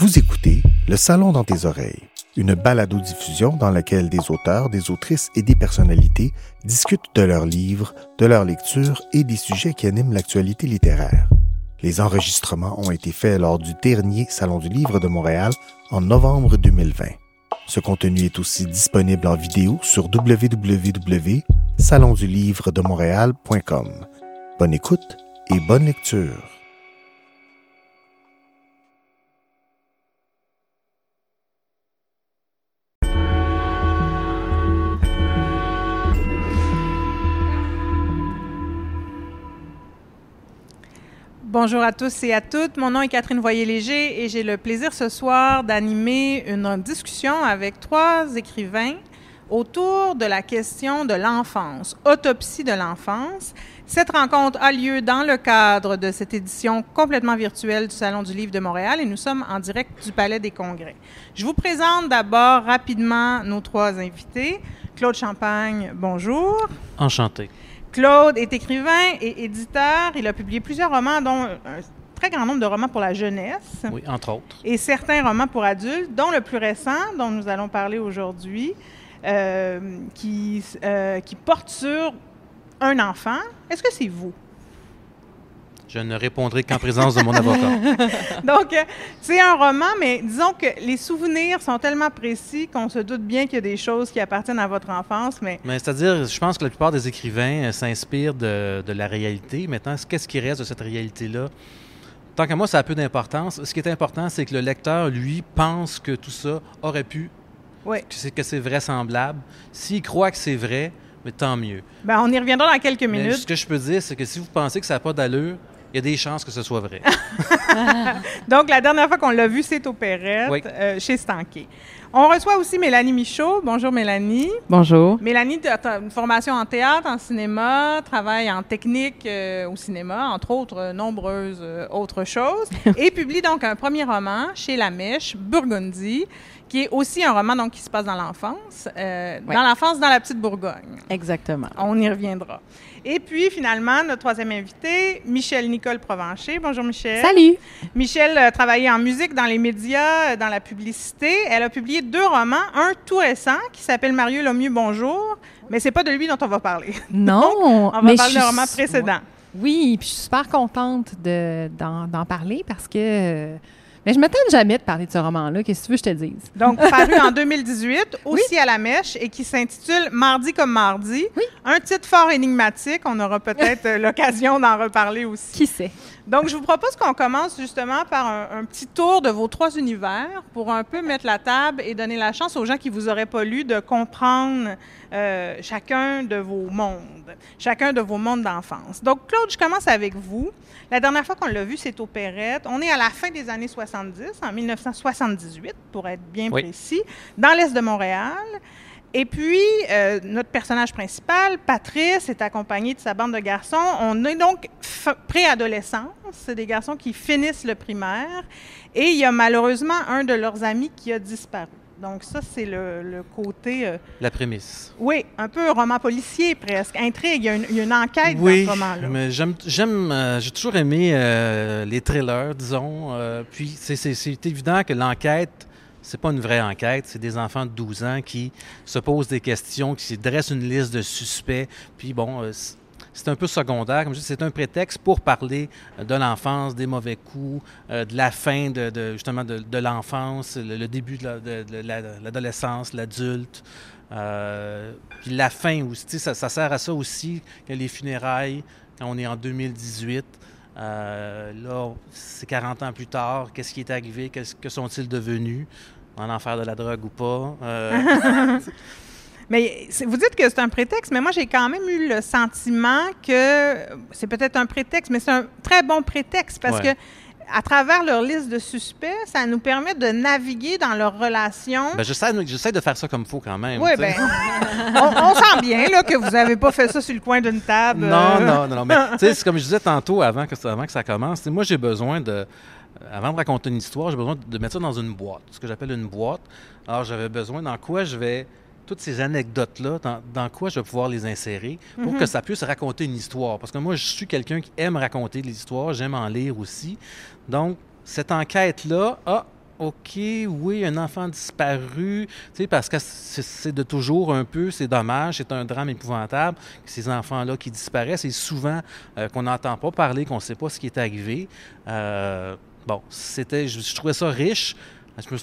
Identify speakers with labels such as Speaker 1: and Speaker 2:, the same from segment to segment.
Speaker 1: Vous écoutez Le Salon dans tes oreilles, une balado-diffusion dans laquelle des auteurs, des autrices et des personnalités discutent de leurs livres, de leurs lectures et des sujets qui animent l'actualité littéraire. Les enregistrements ont été faits lors du dernier Salon du Livre de Montréal en novembre 2020. Ce contenu est aussi disponible en vidéo sur www.salondulivredemontréal.com. Bonne écoute et bonne lecture.
Speaker 2: Bonjour à tous et à toutes. Mon nom est Catherine Voyer-Léger et j'ai le plaisir ce soir d'animer une discussion avec trois écrivains autour de la question de l'enfance, autopsie de l'enfance. Cette rencontre a lieu dans le cadre de cette édition complètement virtuelle du Salon du Livre de Montréal et nous sommes en direct du Palais des Congrès. Je vous présente d'abord rapidement nos trois invités. Claude Champagne, bonjour.
Speaker 3: Enchanté.
Speaker 2: Claude est écrivain et éditeur. Il a publié plusieurs romans, dont un très grand nombre de romans pour la jeunesse.
Speaker 3: Oui, entre autres.
Speaker 2: Et certains romans pour adultes, dont le plus récent, dont nous allons parler aujourd'hui, euh, qui, euh, qui porte sur un enfant. Est-ce que c'est vous?
Speaker 3: Je ne répondrai qu'en présence de mon avocat.
Speaker 2: Donc, euh, c'est un roman, mais disons que les souvenirs sont tellement précis qu'on se doute bien qu'il y a des choses qui appartiennent à votre enfance, mais...
Speaker 3: Mais c'est-à-dire, je pense que la plupart des écrivains euh, s'inspirent de, de, la réalité. Maintenant, qu'est-ce qui reste de cette réalité-là? Tant qu'à moi, ça a peu d'importance. Ce qui est important, c'est que le lecteur, lui, pense que tout ça aurait pu,
Speaker 2: oui.
Speaker 3: que c'est vraisemblable. S'il croit que c'est vrai, mais tant mieux.
Speaker 2: Bien, on y reviendra dans quelques minutes.
Speaker 3: Mais ce que je peux dire, c'est que si vous pensez que ça n'a pas d'allure, il y a des chances que ce soit vrai.
Speaker 2: Donc, la dernière fois qu'on l'a vu, c'est au Perrette,
Speaker 3: oui.
Speaker 2: euh, chez Stanké. On reçoit aussi Mélanie Michaud. Bonjour, Mélanie.
Speaker 4: Bonjour.
Speaker 2: Mélanie a une formation en théâtre, en cinéma, travaille en technique euh, au cinéma, entre autres euh, nombreuses euh, autres choses, et publie donc un premier roman chez La Mèche, Burgundy, qui est aussi un roman donc, qui se passe dans l'enfance, euh,
Speaker 4: Oui.
Speaker 2: dans l'enfance dans la petite Bourgogne.
Speaker 4: Exactement.
Speaker 2: On y reviendra. Et puis, finalement, notre troisième invité, Michel Nicole Provencher. Bonjour, Michel.
Speaker 4: Salut.
Speaker 2: Michel a travaillé en musique, dans les médias, euh, dans la publicité. Elle a publié deux romans, un tout récent qui s'appelle Mario Lomieux Bonjour, mais c'est pas de lui dont on va parler.
Speaker 4: Non,
Speaker 2: On va
Speaker 4: mais
Speaker 2: parler d'un roman précédent.
Speaker 4: Oui, puis je suis super contente de- d'en d'en parler parce que. Mais je m'attends jamais de parler de ce roman-là. Qu'est-ce que tu veux que je te dise?
Speaker 2: Donc, paru en 2018, aussi à la mèche, et qui s'intitule Mardi comme mardi.
Speaker 4: Oui.
Speaker 2: Un titre fort énigmatique. On aura peut-être euh, l'occasion d'en reparler aussi.
Speaker 4: Qui sait?
Speaker 2: Donc, je vous propose qu'on commence justement par un, un petit tour de vos trois univers pour un peu mettre la table et donner la chance aux gens qui vous auraient pas lu de comprendre euh, chacun de vos mondes, chacun de vos mondes d'enfance. Donc, Claude, je commence avec vous. La dernière fois qu'on l'a vu, c'est au Perrette. On est à la fin des années 70, en 1978, pour être bien
Speaker 3: Oui.
Speaker 2: précis, dans l'est de Montréal. Et puis, euh, notre personnage principal, Patrice, est accompagné de sa bande de garçons. On est donc préadolescence. C'est des garçons qui finissent le primaire. Et il y a malheureusement un de leurs amis qui a disparu. Donc ça, c'est le, le côté, euh,
Speaker 3: La prémisse.
Speaker 2: oui, un peu roman policier presque, intrigue. Il y a une, il y a une enquête
Speaker 3: Oui,
Speaker 2: dans ce roman-là.
Speaker 3: mais j'aime, j'aime, euh, j'ai toujours aimé euh, les thrillers, disons. puis c'est, c'est- c'est évident que l'enquête, c'est pas une vraie enquête, c'est des enfants de 12 ans qui se posent des questions, qui dressent une liste de suspects. Puis bon, euh, c'est- un peu secondaire, comme je dis, c'est un prétexte pour parler euh, de l'enfance, des mauvais coups, euh, de la fin de, justement de, l'enfance, le, début de, la- de- de la- de l'adolescence, l'adulte. Puis la fin aussi, ça, sert à ça aussi que les funérailles, quand on est en 2018, euh, là, c'est 40 ans plus tard, qu'est-ce qui est arrivé, que sont-ils devenus, en enfer de la drogue ou pas. Euh,
Speaker 2: Mais vous dites que c'est un prétexte, mais moi, j'ai quand même eu le sentiment que c'est peut-être un prétexte, mais c'est un très bon prétexte parce
Speaker 3: Ouais.
Speaker 2: que à travers leur liste de suspects, ça nous permet de naviguer dans leur relation.
Speaker 3: ben, j'essaie, de faire ça comme il faut quand même.
Speaker 2: oui, ben, on, on sent bien là, que vous n'avez pas fait ça sur le coin d'une table.
Speaker 3: Non,
Speaker 2: euh.
Speaker 3: non, non, non. Mais tu sais, c'est comme je disais tantôt avant que, ça- avant que ça commence, moi j'ai besoin de. Avant de raconter une histoire, j'ai besoin de mettre ça dans une boîte, ce que j'appelle une boîte. Alors j'avais besoin dans quoi je vais. Toutes ces anecdotes-là, dans, dans quoi je vais pouvoir les insérer pour que ça puisse raconter une histoire. Parce que moi, je suis quelqu'un qui aime raconter des histoires, j'aime en lire aussi. Donc, cette enquête-là, ah, OK, oui, un enfant disparu, tu sais, parce que c'est de toujours un peu, c'est dommage, c'est un drame épouvantable, ces enfants-là qui disparaissent et souvent euh, qu'on n'entend pas parler, qu'on ne sait pas ce qui est arrivé. Euh, bon, c'était, je, trouvais ça riche.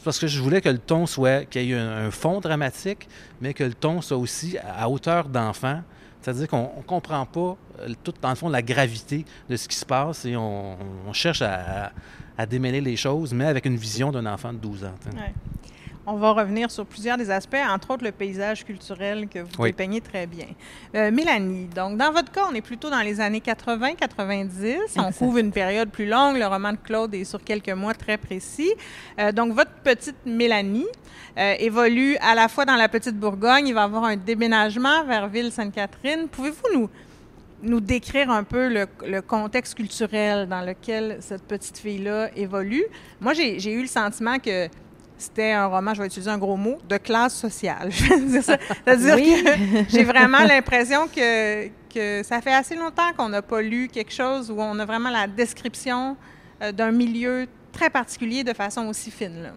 Speaker 3: Parce que je voulais que le ton soit, qu'il y ait un, fond dramatique, mais que le ton soit aussi à hauteur d'enfant. C'est-à-dire qu'on ne comprend pas euh, tout, dans le fond, la gravité de ce qui se passe et on, cherche à, à démêler les choses, mais avec une vision d'un enfant de 12 ans.
Speaker 2: On va revenir sur plusieurs des aspects, entre autres le paysage culturel que vous dépeignez très bien. Euh, Mélanie, donc dans votre cas, on est plutôt dans les années 80-90. On couvre une période plus longue. Le roman de Claude est sur quelques mois très précis. Euh, donc votre petite Mélanie euh, évolue à la fois dans la petite Bourgogne. Il va avoir un déménagement vers Ville-Sainte-Catherine. Pouvez-vous nous nous décrire un peu le, contexte culturel dans lequel cette petite fille-là évolue? Moi, j'ai eu le sentiment que c'était un roman, je vais utiliser un gros mot, de classe sociale. C'est-à-dire que j'ai vraiment l'impression que, que ça fait assez longtemps qu'on n'a pas lu quelque chose où on a vraiment la description euh, d'un milieu très particulier de façon aussi fine. Là.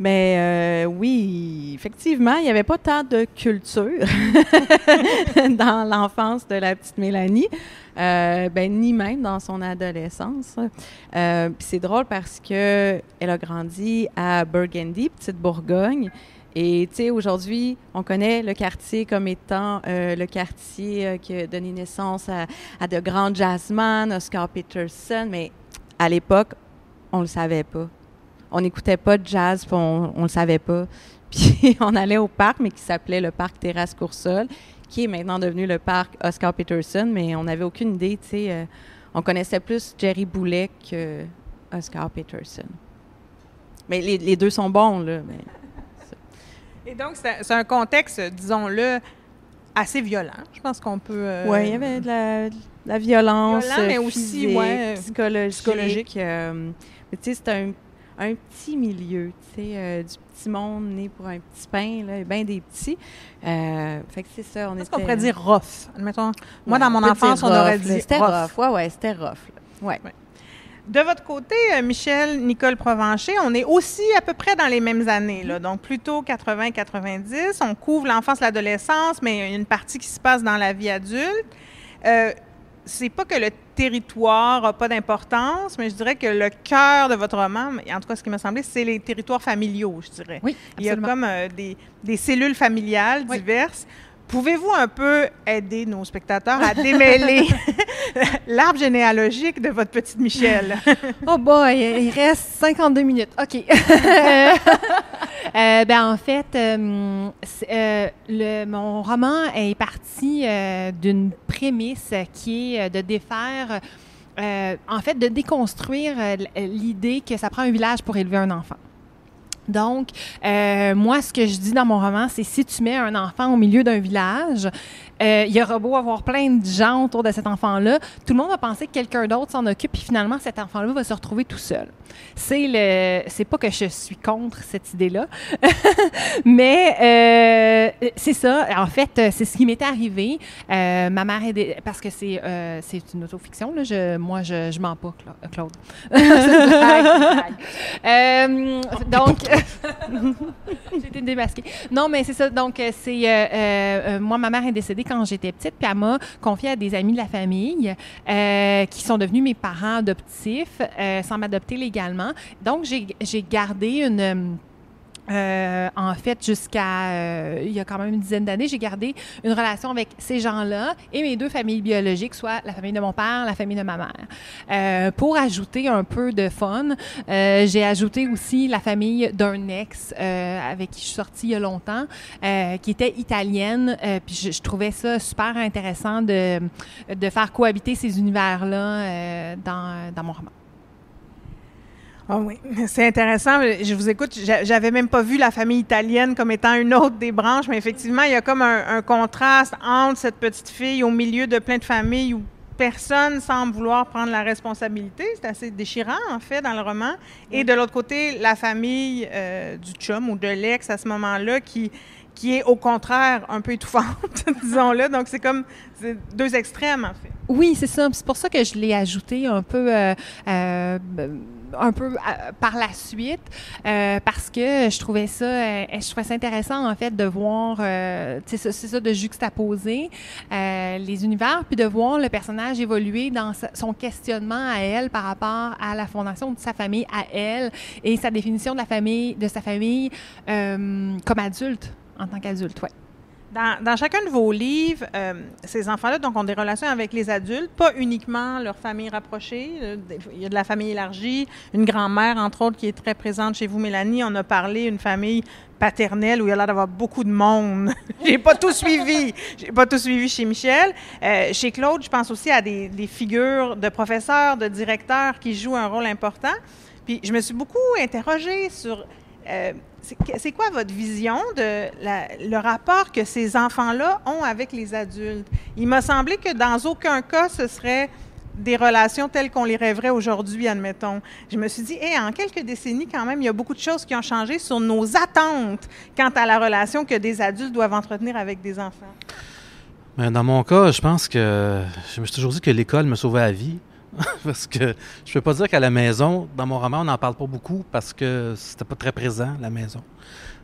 Speaker 5: Mais euh, oui, effectivement, il n'y avait pas tant de culture dans l'enfance de la petite Mélanie, euh, ben, ni même dans son adolescence. Euh, c'est drôle parce que elle a grandi à Burgundy, petite Bourgogne. Et tu sais, aujourd'hui, on connaît le quartier comme étant le quartier qui a donné naissance à, à de grands jazzmen, Oscar Peterson, mais à l'époque, on ne le savait pas on n'écoutait pas de jazz, puis on ne le savait pas. Puis on allait au parc, mais qui s'appelait le parc Terrasse Coursol, qui est maintenant devenu le parc Oscar Peterson, mais on n'avait aucune idée, tu sais. Euh, on connaissait plus Jerry Boulet que Oscar Peterson. Mais les, deux sont bons, là.
Speaker 2: Et donc, c'est un contexte, disons-le, assez violent. Je pense qu'on peut. Euh,
Speaker 5: oui, il y avait de la, violence.
Speaker 2: mais aussi
Speaker 5: psychologique. Euh, tu sais, c'est un un petit milieu, tu sais, euh, du petit monde né pour un petit pain, là, bien des petits. Euh, fait que c'est ça, on
Speaker 2: Est-ce qu'on pourrait dire rough? Admettons, moi, dans mon enfance, on aurait dit
Speaker 5: C'était rough. Oui, ouais, c'était rough. Ouais.
Speaker 2: De votre côté, euh, Michel, Nicole Provencher, on est aussi à peu près dans les mêmes années, là, donc plutôt 80-90. On couvre l'enfance, l'adolescence, mais il y a une partie qui se passe dans la vie adulte. Euh, c'est pas que le territoire n'a pas d'importance, mais je dirais que le cœur de votre roman, en tout cas ce qui m'a semblé, c'est les territoires familiaux, je dirais.
Speaker 5: Oui,
Speaker 2: Il y a comme euh, des, cellules familiales diverses. Pouvez-vous un peu aider nos spectateurs à démêler l'arbre généalogique de votre petite Michelle?
Speaker 4: oh boy, il reste 52 minutes. OK. Euh, ben, en fait, euh, euh, le, mon roman est parti d'une prémisse qui est de défaire, en fait, de déconstruire l'idée que ça prend un village pour élever un enfant. Donc, moi, ce que je dis dans mon roman, c'est si tu mets un enfant au milieu d'un village, euh, il y aura beau avoir plein de gens autour de cet enfant-là, tout le monde va penser que quelqu'un d'autre s'en occupe, puis finalement, cet enfant-là va se retrouver tout seul. C'est le, c'est pas que je suis contre cette idée-là, mais euh, c'est ça. En fait, c'est ce qui m'était arrivé. Euh, ma mère est parce que c'est, c'est une autofiction. Là. Je, moi, je, je mens pas, Claude. donc, j'ai été démasquée. Non, mais c'est ça. Donc, c'est moi, ma mère est décédée quand j'étais petite, puis elle m'a confiée à des amis de la famille euh, qui sont devenus mes parents adoptifs euh, sans m'adopter légalement. Donc, j'ai gardé une euh, en fait, jusqu'à euh, il y a quand même une dizaine d'années, j'ai gardé une relation avec ces gens-là et mes deux familles biologiques, soit la famille de mon père, la famille de ma mère. Euh, pour ajouter un peu de fun, j'ai ajouté aussi la famille d'un ex avec qui je suis sortie il y a longtemps, qui était italienne. puis je, je, trouvais ça super intéressant de, de faire cohabiter ces univers-là dans, dans mon roman.
Speaker 2: Ah oui, c'est intéressant. Je vous écoute. J'avais même pas vu la famille italienne comme étant une autre des branches, mais effectivement, il y a comme un, contraste entre cette petite fille au milieu de plein de familles où personne semble vouloir prendre la responsabilité. C'est assez déchirant, en fait, dans le roman. Et de l'autre côté, la famille euh, du chum ou de l'ex à ce moment-là qui, qui est au contraire un peu étouffante, disons-le. Donc, c'est comme deux extrêmes, en fait.
Speaker 4: Oui, c'est ça. C'est pour ça que je l'ai ajouté un peu. Euh, euh, un peu euh, par la suite euh, parce que je trouvais ça, euh, je trouvais ça intéressant en fait de voir, c'est ça, de juxtaposer les univers puis de voir le personnage évoluer dans son questionnement à elle par rapport à la fondation de sa famille à elle et sa définition de la famille, de sa famille comme adulte en tant qu'adulte, ouais.
Speaker 2: Dans, dans chacun de vos livres, euh, ces enfants-là donc, ont des relations avec les adultes, pas uniquement leur famille rapprochée. Euh, Il y a de la famille élargie, une grand-mère, entre autres, qui est très présente chez vous, Mélanie. On a parlé une famille paternelle où il y a l'air d'avoir beaucoup de monde. J'ai pas tout suivi. J'ai pas tout suivi chez Michel. Euh, chez Claude, je pense aussi à des, des figures de professeurs, de directeurs qui jouent un rôle important. Puis je me suis beaucoup interrogée sur euh, c'est quoi votre vision de le rapport que ces enfants-là ont avec les adultes? Il m'a semblé que dans aucun cas, ce serait des relations telles qu'on les rêverait aujourd'hui, admettons. Je me suis dit, hey, en quelques décennies, quand même, il y a beaucoup de choses qui ont changé sur nos attentes quant à la relation que des adultes doivent entretenir avec des enfants.
Speaker 3: Mais dans mon cas, je pense que je me suis toujours dit que l'école me sauvait la vie. parce que je peux pas dire qu'à la maison, dans mon roman, on n'en parle pas beaucoup parce que c'était pas très présent, la maison.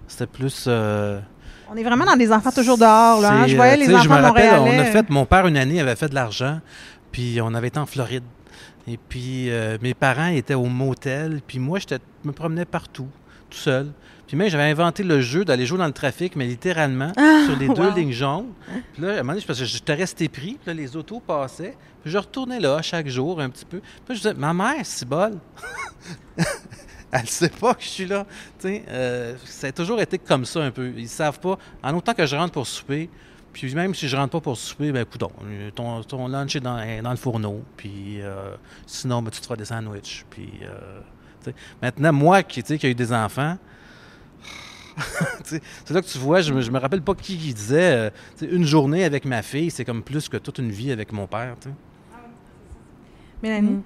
Speaker 3: C'était plus. euh,
Speaker 2: On est vraiment dans des enfants toujours dehors. Là, hein? Je voyais
Speaker 3: euh,
Speaker 2: les
Speaker 3: sais, je
Speaker 2: enfants
Speaker 3: me rappelle,
Speaker 2: montréalais.
Speaker 3: on a fait, mon père, une année, avait fait de l'argent, puis on avait été en Floride. Et puis, euh, mes parents étaient au motel, puis moi, je me promenais partout, tout seul. Puis même, j'avais inventé le jeu d'aller jouer dans le trafic, mais littéralement, sur les deux lignes jaunes. Puis là, à un moment donné, parce que j'étais resté pris, puis là, les autos passaient, puis je retournais là chaque jour un petit peu. Puis là, je disais, ma mère, c'est bol. Elle sait pas que je suis là. Tu sais, euh, ça a toujours été comme ça un peu. Ils savent pas. En autant que je rentre pour souper, puis même si je rentre pas pour souper, ben écoute, ton, ton lunch est dans, est dans le fourneau. Puis euh, sinon, ben, tu te feras des sandwichs. Puis euh, tu sais. maintenant, moi qui, qui a eu des enfants, c'est là que tu vois, je me, je me rappelle pas qui, qui disait, euh, une journée avec ma fille, c'est comme plus que toute une vie avec mon père. tu sais.
Speaker 2: Mélanie?
Speaker 5: Mm.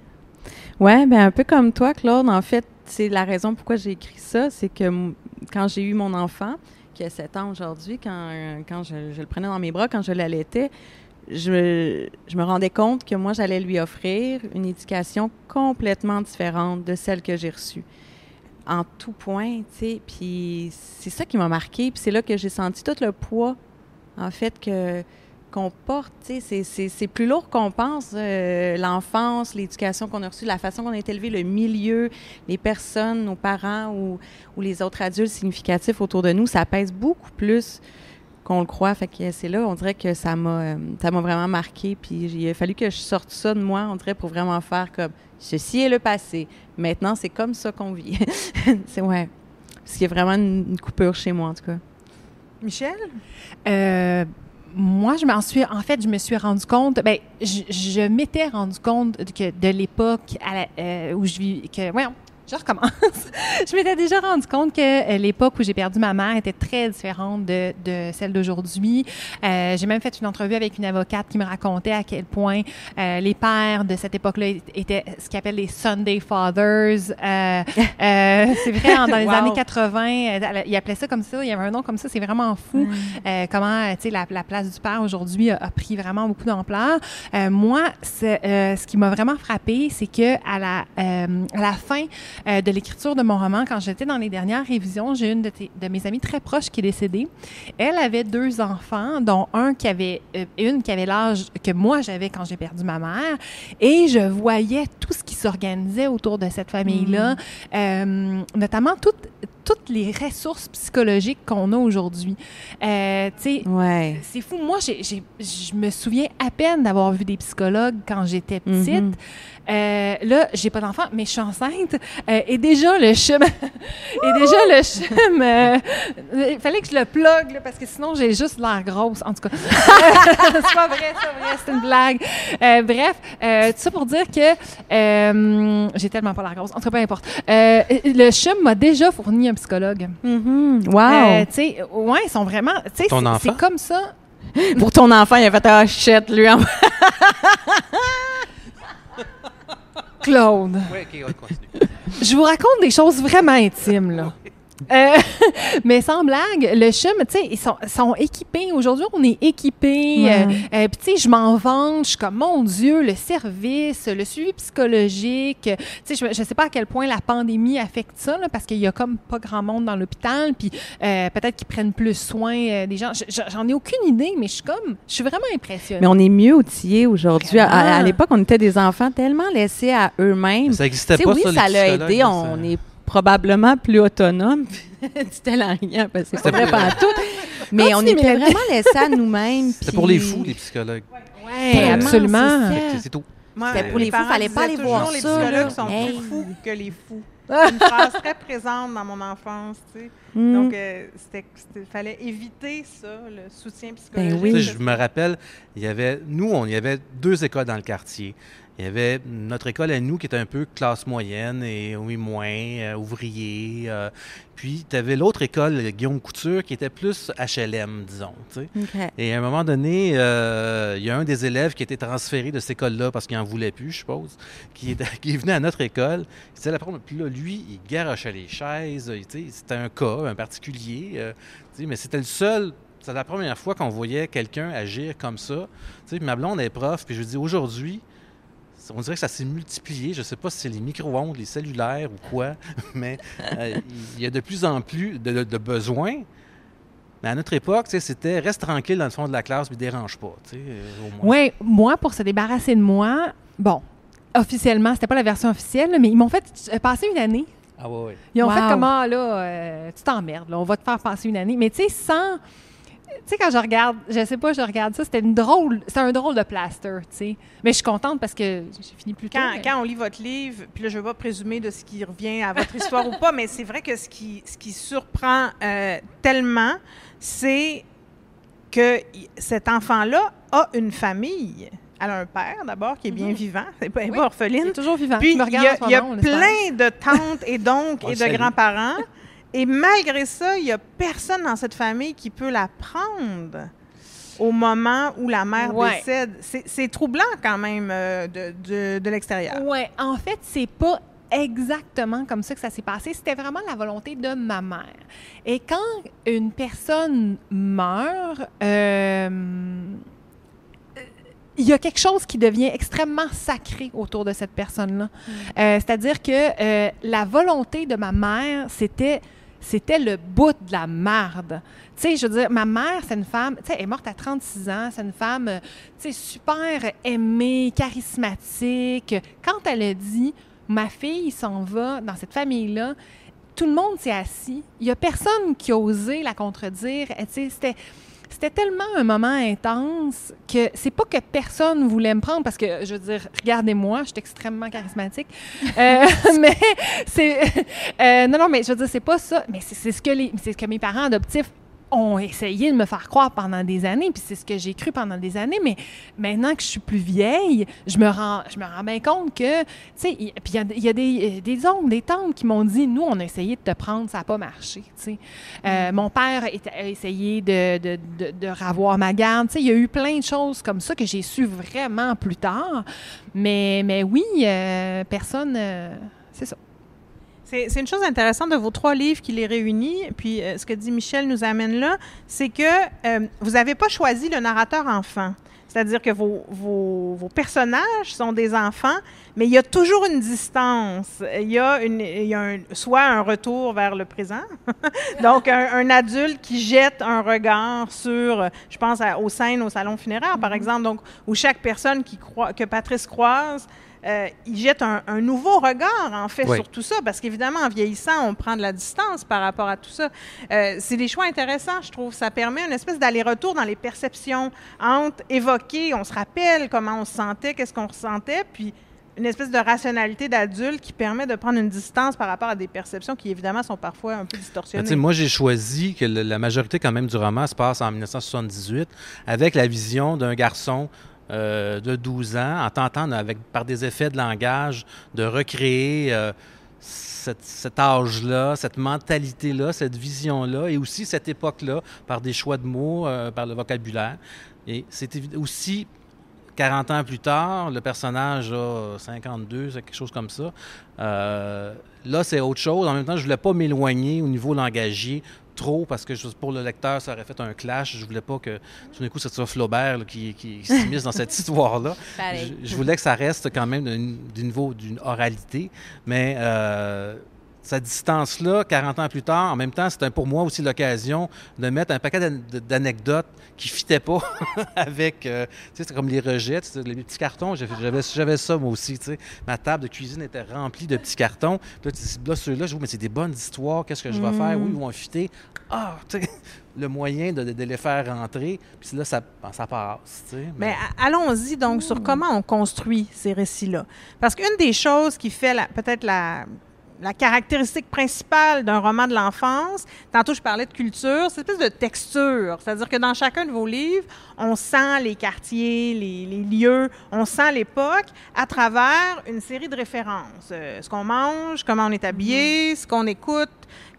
Speaker 5: Ouais, ben un peu comme toi, Claude. En fait, c'est la raison pourquoi j'ai écrit ça, c'est que quand j'ai eu mon enfant, qui a 7 ans aujourd'hui, quand, euh, quand je, je le prenais dans mes bras, quand je l'allaitais, je, je me rendais compte que moi, j'allais lui offrir une éducation complètement différente de celle que j'ai reçue. En tout point, tu sais. Puis c'est ça qui m'a marqué. Puis c'est là que j'ai senti tout le poids, en fait, que qu'on porte, tu sais, c'est- plus lourd qu'on pense. euh, L'enfance, l'éducation qu'on a reçue, la façon qu'on a été élevé, le milieu, les personnes, nos parents ou, ou les autres adultes significatifs autour de nous, ça pèse beaucoup plus qu'on le croit. Fait que c'est là, on dirait que ça m'a euh, ça m'a vraiment marqué. Puis il a fallu que je sorte ça de moi, on dirait, pour vraiment faire comme ceci est le passé. Maintenant, c'est comme ça qu'on vit. c'est ouais. Parce qu'il y a vraiment une, une coupure chez moi, en tout cas.
Speaker 2: Michel?
Speaker 4: Euh, moi, je m'en suis, en fait, je me suis rendu compte, ben, je, je m'étais rendu compte que de l'époque à la- euh, où je vis, que, voyons, je recommence. je m'étais déjà rendu compte que euh, l'époque où j'ai perdu ma mère était très différente de, de celle d'aujourd'hui. Euh, j'ai même fait une entrevue avec une avocate qui me racontait à quel point euh, les pères de cette époque-là étaient ce qu'ils appellent les Sunday Fathers. Euh, c'est vrai, dans les
Speaker 5: Wow.
Speaker 4: années 80, euh, ils appelaient ça comme ça. Il y avait un nom comme ça. C'est vraiment fou. Euh, comment tu sais, la, la place du père aujourd'hui a, a pris vraiment beaucoup d'ampleur. Moi, ce qui m'a vraiment frappé, c'est que à la, à la fin euh, de l'écriture de mon roman, quand j'étais dans les dernières révisions, j'ai une de, mes amies très proches qui est décédée. Elle avait deux enfants, dont un qui avait euh, une qui avait l'âge que moi j'avais quand j'ai perdu ma mère, et je voyais tout ce qui s'organisait autour de cette famille-là, euh, notamment toutes toutes les ressources psychologiques qu'on a aujourd'hui. Euh, tu sais,
Speaker 5: Ouais.
Speaker 4: c'est fou. Moi, je me souviens à peine d'avoir vu des psychologues quand j'étais petite.
Speaker 5: Mhm.
Speaker 4: Euh, là, j'ai pas d'enfant, mais je suis enceinte. Euh, et déjà, le chum... et déjà, le chum... euh, Il fallait que je le plug, là, parce que sinon, j'ai juste l'air grosse. En tout cas, c'est pas vrai, c'est pas vrai, c'est une blague. Euh, bref, euh, tout ça pour dire que euh, j'ai tellement pas l'air grosse. En tout cas, peu importe. Euh, le chum m'a déjà fourni un psychologue.
Speaker 5: Mhm. Wow.
Speaker 4: Euh, tu sais, ouais, ils sont vraiment... tu sais,
Speaker 3: Ton
Speaker 4: c'est-
Speaker 3: enfant?
Speaker 4: C'est comme ça.
Speaker 5: Pour ton enfant, il a fait un shit, lui. en-
Speaker 4: Claude,
Speaker 3: Oui, ok, on continue.
Speaker 4: je vous raconte des choses vraiment intimes, là. Euh, mais sans blague, le CHUM, tu sais, ils sont, sont équipés. Aujourd'hui, on est équipés.
Speaker 5: Ouais.
Speaker 4: Euh, euh, Puis, tu sais, je m'en vante. Je suis comme, mon Dieu, le service, le suivi psychologique. Tu sais, je, je sais pas à quel point la pandémie affecte ça, là, parce qu'il y a comme pas grand monde dans l'hôpital. Puis, euh, peut-être qu'ils prennent plus soin euh, des gens. Je- je- J'en ai aucune idée, mais je suis comme, je suis vraiment impressionnée.
Speaker 5: Mais on est mieux outillés aujourd'hui. À, à- à
Speaker 4: Vraiment.
Speaker 5: l'époque, on était des enfants tellement laissés à eux-mêmes.
Speaker 3: Ça n'existait pas,
Speaker 5: oui,
Speaker 3: ça,
Speaker 5: ça l'a aidé. On est probablement plus autonome. C'était la rien, parce que c'est pas vrai pas tout. Mais on
Speaker 4: Continue,
Speaker 5: était vraiment laissés à nous-mêmes.
Speaker 3: C'était pour les fous, les psychologues.
Speaker 4: Ouais,
Speaker 5: Tellement,
Speaker 4: absolument.
Speaker 5: c'est
Speaker 3: tout.
Speaker 5: C'était pour les fous,
Speaker 2: parents
Speaker 5: fallait pas aller voir
Speaker 2: toujours, les
Speaker 5: ça, là.
Speaker 2: psychologues sont
Speaker 5: Hey.
Speaker 2: plus fous que les fous. Une phrase très présente dans mon enfance, tu sais.
Speaker 5: Mm.
Speaker 2: Donc, euh, c'était, c'était- fallait éviter ça, le soutien psychologique.
Speaker 5: Ben oui.
Speaker 3: Tu sais, je me rappelle, il y avait, nous, on, il y avait deux écoles dans le quartier. Il y avait notre école à nous qui était un peu classe moyenne et oui, moins, euh, ouvrier. euh, puis, tu avais l'autre école, Guillaume Couture, qui était plus HLM, disons. Et à un moment donné, euh, il y a un des élèves qui a été transféré de cette école-là parce qu'il n'en voulait plus, je suppose, qui est, qui venu à notre école. C'était la première. Puis là, lui, il garochait les chaises. C'était un cas, un particulier. mais c'était le seul. C'était la première fois qu'on voyait quelqu'un agir comme ça. Tu sais, puis ma blonde est prof, puis je lui dis aujourd'hui, on dirait que ça s'est multiplié. Je ne sais pas si c'est les micro-ondes, les cellulaires ou quoi, mais euh, il y a de plus en plus de, de- de besoins. Mais à notre époque, tu sais, c'était reste tranquille dans le fond de la classe, puis dérange pas. euh.
Speaker 4: Oui, moi, pour se débarrasser de moi, bon, officiellement, c'était pas la version officielle, mais ils m'ont fait euh, passer une année.
Speaker 3: Ah ouais.
Speaker 4: Ils ont
Speaker 5: Wow.
Speaker 4: fait comment, là, euh, tu t'emmerdes, là, on va te faire passer une année. Mais tu sais, sans. Tu sais, quand je regarde, je sais pas, je regarde ça, c'était une drôle, c'est un drôle de plaster, tu sais. Mais je suis contente parce que j'ai fini plus tôt.
Speaker 2: Quand,
Speaker 4: mais-
Speaker 2: quand on lit votre livre, puis là, je ne vais pas présumer de ce qui revient à votre histoire ou pas, mais c'est vrai que ce qui, ce qui surprend euh, tellement, c'est que cet enfant-là a une famille. Elle a un père, d'abord, qui est bien vivant. Elle n'est pas, elle est
Speaker 4: Oui,
Speaker 2: pas
Speaker 4: Il
Speaker 2: orpheline.
Speaker 4: est toujours vivant.
Speaker 2: Puis, il y a, il y
Speaker 4: moment,
Speaker 2: plein de tantes et d'oncles
Speaker 3: On
Speaker 2: et de grands-parents. Et malgré ça, il n'y a personne dans cette famille qui peut la prendre au moment où la mère
Speaker 4: Ouais.
Speaker 2: décède. C'est troublant quand même euh, de, de- de l'extérieur.
Speaker 4: Oui, en fait, c'est pas exactement comme ça que ça s'est passé. C'était vraiment la volonté de ma mère. Et quand une personne meurt, euh, il y a quelque chose qui devient extrêmement sacré autour de cette personne-là. Euh, C'est-à-dire que la volonté de ma mère, c'était c'était le bout de la marde. Tu sais, je veux dire, ma mère, c'est une femme, tu sais, elle est morte à 36 ans, c'est une femme, euh, tu sais, super aimée, charismatique. Quand elle a dit, ma fille s'en va dans cette famille-là, tout le monde s'est assis. Il y a personne qui a osé la contredire. Tu sais, c'était... C'était tellement un moment intense que c'est pas que personne voulait me prendre parce que, je veux dire, regardez-moi, je suis extrêmement charismatique. Euh, mais c'est. euh, non, non, mais je veux dire, c'est pas ça. Mais c'est c'est ce, que les- c'est ce que mes parents adoptifs ont essayé de me faire croire pendant des années, puis c'est ce que j'ai cru pendant des années, mais maintenant que je suis plus vieille, je me rends, je me rends bien compte que, tu sais, il puis il y a, il y a des, euh, des oncles, des tantes qui m'ont dit, nous, on a essayé de te prendre, ça n'a pas marché, tu sais. Euh, Mon père a essayé de, de, de, de ravoir ma garde, tu sais, il y a eu plein de choses comme ça que j'ai su vraiment plus tard, mais, mais oui, euh, personne, euh, c'est ça.
Speaker 2: C'est une chose intéressante de vos trois livres qui les réunit. Puis euh, ce que dit Michel nous amène là, c'est que euh, vous n'avez pas choisi le narrateur enfant. C'est-à-dire que vos, vos, vos personnages sont des enfants, mais il y a toujours une distance. Il y a, une, il y a un- soit un retour vers le présent, donc un, un adulte qui jette un regard sur, je pense à- aux scènes au salon funéraire, par exemple, donc où chaque personne qui croit, que Patrice croise euh, il jette un, un nouveau regard, en fait,
Speaker 3: Oui.
Speaker 2: sur tout ça, parce qu'évidemment, en vieillissant, on prend de la distance par rapport à tout ça. Euh, c'est des choix intéressants, je trouve. Ça permet une espèce d'aller-retour dans les perceptions entre évoquer, on se rappelle comment on se sentait, qu'est-ce qu'on ressentait, puis une espèce de rationalité d'adulte qui permet de prendre une distance par rapport à des perceptions qui, évidemment, sont parfois un peu distorsionnées.
Speaker 3: moi, j'ai choisi que le- la majorité quand même du roman se passe en 1978 avec la vision d'un garçon euh, de 12 ans en tentant, avec, par des effets de langage, de recréer euh, cet âge-là, cette mentalité-là, cette vision-là et aussi cette époque-là par des choix de mots, euh, par le vocabulaire. Et c'est aussi 40 ans plus tard, le personnage a 52, c'est quelque chose comme ça. Là, c'est autre chose. En même temps, je voulais pas m'éloigner au niveau langagier trop parce que pour le lecteur, ça aurait fait un clash. Je voulais pas que tout d'un coup, ce soit Flaubert là, qui, qui s'immisce dans cette histoire-là. Je, je, voulais que ça reste quand même du niveau d'une oralité, mais euh, cette distance-là, 40 ans plus tard, en même temps, c'était pour moi aussi l'occasion de mettre un paquet d'anecdotes qui ne fitaient pas avec, euh, tu sais, c'est comme les rejets, les petits cartons. J'avais ça moi aussi, tu sais. Ma table de cuisine était remplie de petits cartons. Puis là, là ceux-là, je vous mais c'est des bonnes histoires, qu'est-ce que je vais faire? Oui, ils vont fitter. Ah, tu sais, le moyen de, de, les faire rentrer. Puis là, ça, ça passe. Tu sais,
Speaker 2: mais... allons-y donc sur comment on construit ces récits-là. Parce qu'une des choses qui fait peut-être la la caractéristique principale d'un roman de l'enfance, tantôt je parlais de culture, c'est une espèce de texture. C'est-à-dire que dans chacun de vos livres, on sent les quartiers, les, lieux, on sent l'époque à travers une série de références. Euh, ce qu'on mange, comment on est habillé, ce qu'on écoute,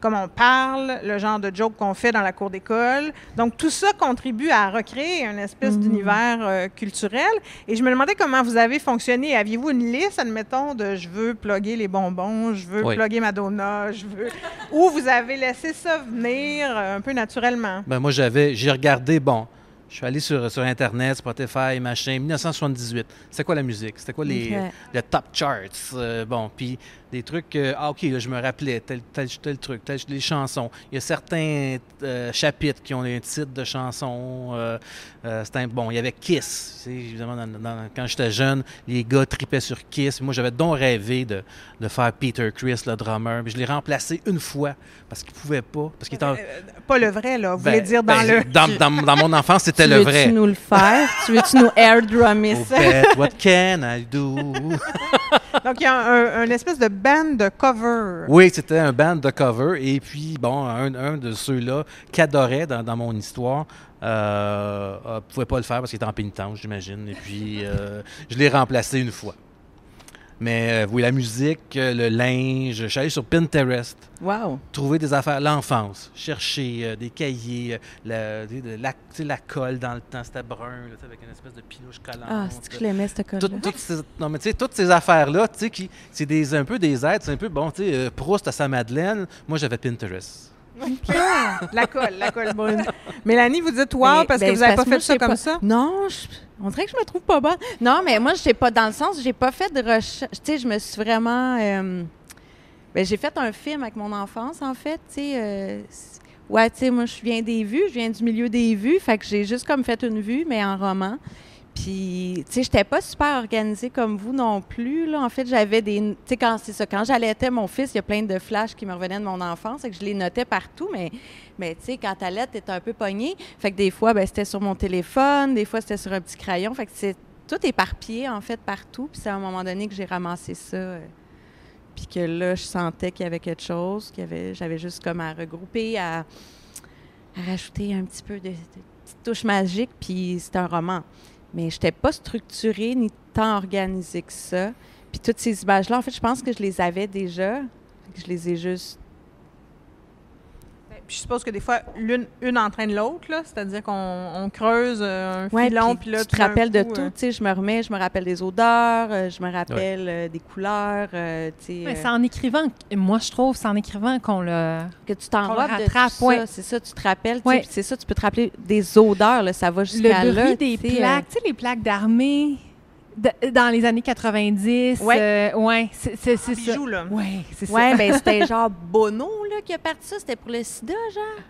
Speaker 2: comment on parle, le genre de joke qu'on fait dans la cour d'école. Donc, tout ça contribue à recréer une espèce mhm. d'univers euh, culturel. Et je me demandais comment vous avez fonctionné. Aviez-vous une liste, admettons, de je veux plugger les bonbons, je veux plugger Madonna, je veux. Ou vous avez laissé ça venir euh, un peu naturellement?
Speaker 3: Ben moi, j'avais, j'ai regardé, bon, je suis allé sur, sur Internet, Spotify, machin, 1978. C'était quoi la musique? C'était quoi les, les, top charts? Euh, bon, puis des trucs. ah, OK, là, je me rappelais tel, tel, tel truc, tel, les chansons. Il y a certains euh, chapitres qui ont un titre de chanson. Euh, euh bon, il y avait Kiss. Évidemment, quand j'étais jeune, les gars tripaient sur Kiss. Moi, j'avais donc rêvé de, de, faire Peter Chris, le drummer. Mais je l'ai remplacé une fois parce qu'il pouvait pas. Parce qu'il était
Speaker 2: pas le vrai, là. Vous voulez ben, dire dans ben, le.
Speaker 3: Dans, dans, dans, mon enfance, c'était le vrai.
Speaker 5: Tu veux-tu nous le faire? tu veux-tu nous air drummer
Speaker 3: ça? what can I do?
Speaker 2: Donc, il y a un, un espèce de band de cover.
Speaker 3: Oui, c'était un band de cover. Et puis, bon, un, de ceux-là qu'adorait dans, dans mon histoire ne euh, euh, pouvait pas le faire parce qu'il était en pénitence, j'imagine. Et puis, euh, je l'ai remplacé une fois. Mais euh, oui, la musique, euh, le linge. Je suis allé sur Pinterest.
Speaker 5: Wow.
Speaker 3: Trouver des affaires. L'enfance. Chercher euh, des cahiers, la, la, la, colle dans le temps, c'était brun, avec une espèce de pinouche collante.
Speaker 5: Ah, c'est que je l'aimais, cette colle
Speaker 3: Non, mais tu sais, toutes ces affaires-là, tu sais, qui, c'est des, un peu des aides. C'est un peu, bon, tu sais, Proust à sa Madeleine. Moi, j'avais Pinterest.
Speaker 2: La colle, la colle brune. Mélanie, vous dites wow parce que ben, vous n'avez pas fait ça comme ça?
Speaker 5: Non, on dirait que je me trouve pas bonne. Non, mais moi, je sais pas dans le sens, j'ai pas fait de recherche. Tu sais, je me suis vraiment. Euh, ben, j'ai fait un film avec mon enfance, en fait. Tu sais, euh, ouais, tu sais, moi, je viens des vues, je viens du milieu des vues, fait que j'ai juste comme fait une vue, mais en roman. Puis, tu sais, j'étais pas super organisée comme vous non plus. Là. En fait, j'avais des. Tu sais, quand c'est ça, quand j'allaitais mon fils, il y a plein de flashs qui me revenaient de mon enfance et que je les notais partout, mais, mais tu sais, quand t'allais, t'étais un peu pogné. Fait que des fois, ben, c'était sur mon téléphone, des fois, c'était sur un petit crayon. Fait que c'est tout éparpillé, en fait, partout. Puis c'est à un moment donné que j'ai ramassé ça. Euh, puis que là, je sentais qu'il y avait quelque chose, qu'il y avait, j'avais juste comme à regrouper, à, rajouter un petit peu de, de petites touches magiques, puis c'est un roman. Mais je n'étais pas structurée ni tant organisée que ça. Puis toutes ces images-là, en fait, je pense que je les avais déjà. je les ai juste
Speaker 2: je suppose que des fois, l'une une entraîne l'autre, c'est-à-dire qu'on creuse euh, un filon, puis là,
Speaker 5: tu te rappelles de tout, euh, tu sais, je me remets, je me rappelle des odeurs, euh, je me rappelle des couleurs, tu sais.
Speaker 4: c'est en écrivant, moi je trouve, c'est en écrivant qu'on le
Speaker 5: Que tu t'en rattrapes, c'est ça, tu te rappelles, c'est ça, tu peux te rappeler des odeurs, là, ça va jusqu'à là.
Speaker 4: Le bruit des plaques, tu sais, les plaques d'armée dans les années 90.
Speaker 2: Oui.
Speaker 4: Euh, ouais, c'est
Speaker 2: ça. Bijou, là.
Speaker 4: Oui, c'est ça.
Speaker 5: Oui, ben c'était genre Bono là, qui a parti ça. C'était pour le sida, genre?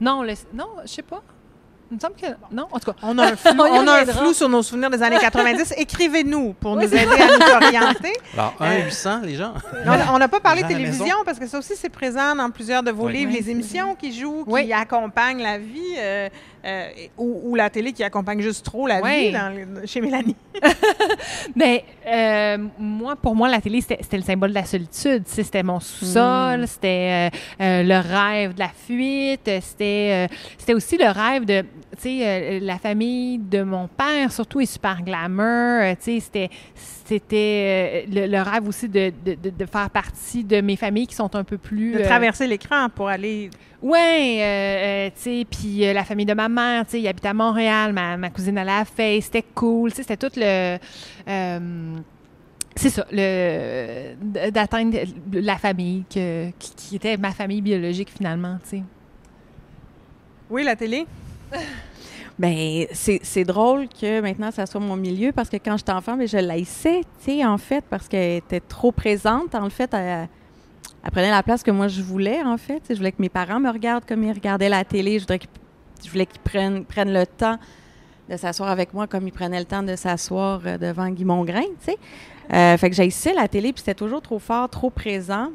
Speaker 4: Non, le, non je sais pas. Il me semble que. Non, en tout cas.
Speaker 2: On a un flou, on a un flou sur nos souvenirs des années 90. Écrivez-nous pour nous aider à nous orienter.
Speaker 3: Alors, 1 800, les gens.
Speaker 2: on n'a pas parlé de télévision parce que ça aussi, c'est présent dans plusieurs de vos livres. Les émissions qui jouent, qui accompagnent la vie. Euh, euh, ou, la télé qui accompagne juste trop la vie chez Mélanie.
Speaker 4: Mais ben, euh, moi, pour moi, la télé, c'était le symbole de la solitude. C'était mon sous-sol, hmm. c'était le rêve de la fuite, c'était aussi le rêve de tu sais, euh, la famille de mon père, surtout, est super glamour. Euh, tu sais, c'était, c'était euh, le, le rêve aussi de, de, de- de faire partie de mes familles qui sont un peu plus...
Speaker 2: De
Speaker 4: euh,
Speaker 2: traverser l'écran pour aller.
Speaker 4: Ouais, tu sais, puis la famille de ma mère, tu sais, à Montréal, ma, ma cousine allait à la Face, c'était cool, tu sais, c'était tout le... c'est ça, le d'atteindre la famille que- qui, qui était ma famille biologique finalement, tu sais.
Speaker 2: Oui, la télé?
Speaker 5: Ben, c'est drôle que maintenant, ça soit mon milieu parce que quand j'étais enfant, ben, je l'haïssais, tu sais, en fait, parce qu'elle était trop présente. En fait, elle, prenait la place que moi, je voulais, en fait. Je voulais que mes parents me regardent comme ils regardaient la télé. Je, voudrais je voulais qu'ils prennent, prennent le temps de s'asseoir avec moi comme ils prenaient le temps de s'asseoir euh, devant Guy Mongrain, tu sais. Euh, fait que j'haïssais la télé, puis c'était toujours trop fort, trop présent.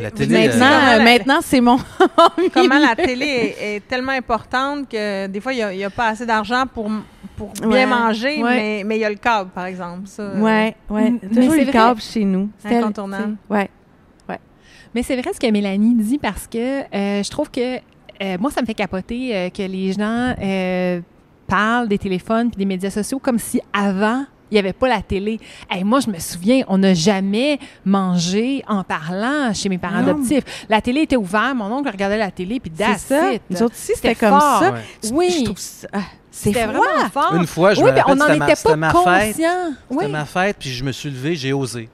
Speaker 3: La télé,
Speaker 5: maintenant,
Speaker 2: euh,
Speaker 5: euh, maintenant c'est mon
Speaker 2: Comment la télé est, est tellement importante que des fois, il n'y a, pas assez d'argent pour, pour bien
Speaker 5: Ouais,
Speaker 2: manger,
Speaker 5: ouais.
Speaker 2: mais mais il y a le câble, par exemple. Ça, euh,
Speaker 5: Ouais, ouais.
Speaker 4: Mm, mais
Speaker 5: Toujours
Speaker 4: c'est
Speaker 5: le
Speaker 4: vrai.
Speaker 5: câble chez nous. C'était-
Speaker 2: Incontournable.
Speaker 5: sais, Ouais.
Speaker 4: Mais c'est vrai ce que Mélanie dit parce que euh, je trouve que euh, moi, ça me fait capoter euh, que les gens euh, parlent des téléphones puis des médias sociaux comme si avant, il n'y avait pas la télé. Hey, moi, je me souviens, on n'a jamais mangé en parlant chez mes parents
Speaker 5: Non.
Speaker 4: adoptifs. La télé était ouverte, mon oncle regardait la télé, puis
Speaker 5: C'est
Speaker 4: that's
Speaker 5: ça.
Speaker 4: it.
Speaker 5: Nous autres aussi, c'était comme
Speaker 4: fort.
Speaker 5: ça.
Speaker 3: Ouais.
Speaker 4: Oui.
Speaker 5: Je trouve ça- ah, C'est
Speaker 4: vraiment fort.
Speaker 3: Une fois, je
Speaker 4: oui,
Speaker 3: me
Speaker 4: mais on n'en était pas conscient.
Speaker 3: C'était
Speaker 4: Oui.
Speaker 3: ma fête, puis je me suis levé, j'ai osé.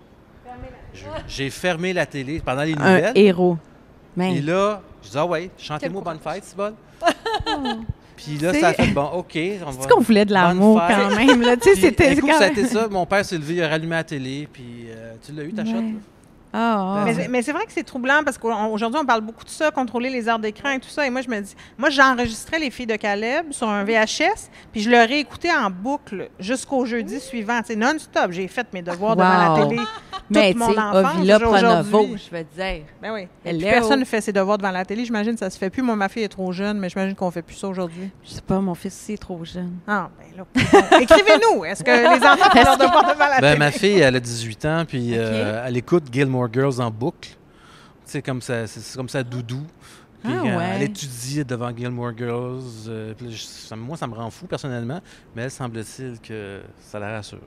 Speaker 3: Je- J'ai fermé la télé pendant les
Speaker 5: Un
Speaker 3: nouvelles.
Speaker 5: héros.
Speaker 3: Et
Speaker 5: Mais
Speaker 3: là, je dis, ah ouais, chantez-moi bonne fête, c'est bon. Puis là, ça a fait bon, OK. On va...
Speaker 5: qu'on voulait de l'amour quand même. Là? Tu sais,
Speaker 3: Puis,
Speaker 5: c'était
Speaker 3: coup, ça a été ça. Mon père s'est levé, il a rallumé la télé, puis euh, tu l'as eu, ta shot? là?
Speaker 5: Ah, ah.
Speaker 2: Mais, c'est- mais c'est vrai que c'est troublant parce qu'aujourd'hui, on parle beaucoup de ça, contrôler les heures d'écran et tout ça. Et moi, je me dis, moi, j'enregistrais les filles de Caleb sur un VHS, puis je leur ai écouté en boucle jusqu'au jeudi suivant. C'est non-stop. J'ai fait mes devoirs devant la télé.
Speaker 5: Mais
Speaker 2: mon
Speaker 5: sais,
Speaker 2: enfance
Speaker 5: Ovila
Speaker 2: aujourd'hui.
Speaker 5: Pronovo, je veux dire.
Speaker 2: Ben oui. Puis personne ne fait ses devoirs devant la télé. J'imagine que ça se fait plus. Moi, ma fille est trop jeune, mais j'imagine qu'on fait plus ça aujourd'hui.
Speaker 5: Je sais pas, mon fils, c'est trop jeune.
Speaker 2: Ah, ben là. Écrivez-nous. Est-ce que les enfants font leurs devoirs devant la
Speaker 3: Ben,
Speaker 2: télé?
Speaker 3: ma fille, elle a 18 ans, puis euh, elle écoute Gilmore Girls en boucle. C'est comme ça, c'est comme ça, doudou. Puis
Speaker 5: Ah
Speaker 3: euh,
Speaker 5: ouais.
Speaker 3: elle étudie devant Gilmore Girls. euh, je- moi, ça me rend fou personnellement, mais elle semble-t-il que ça la rassure.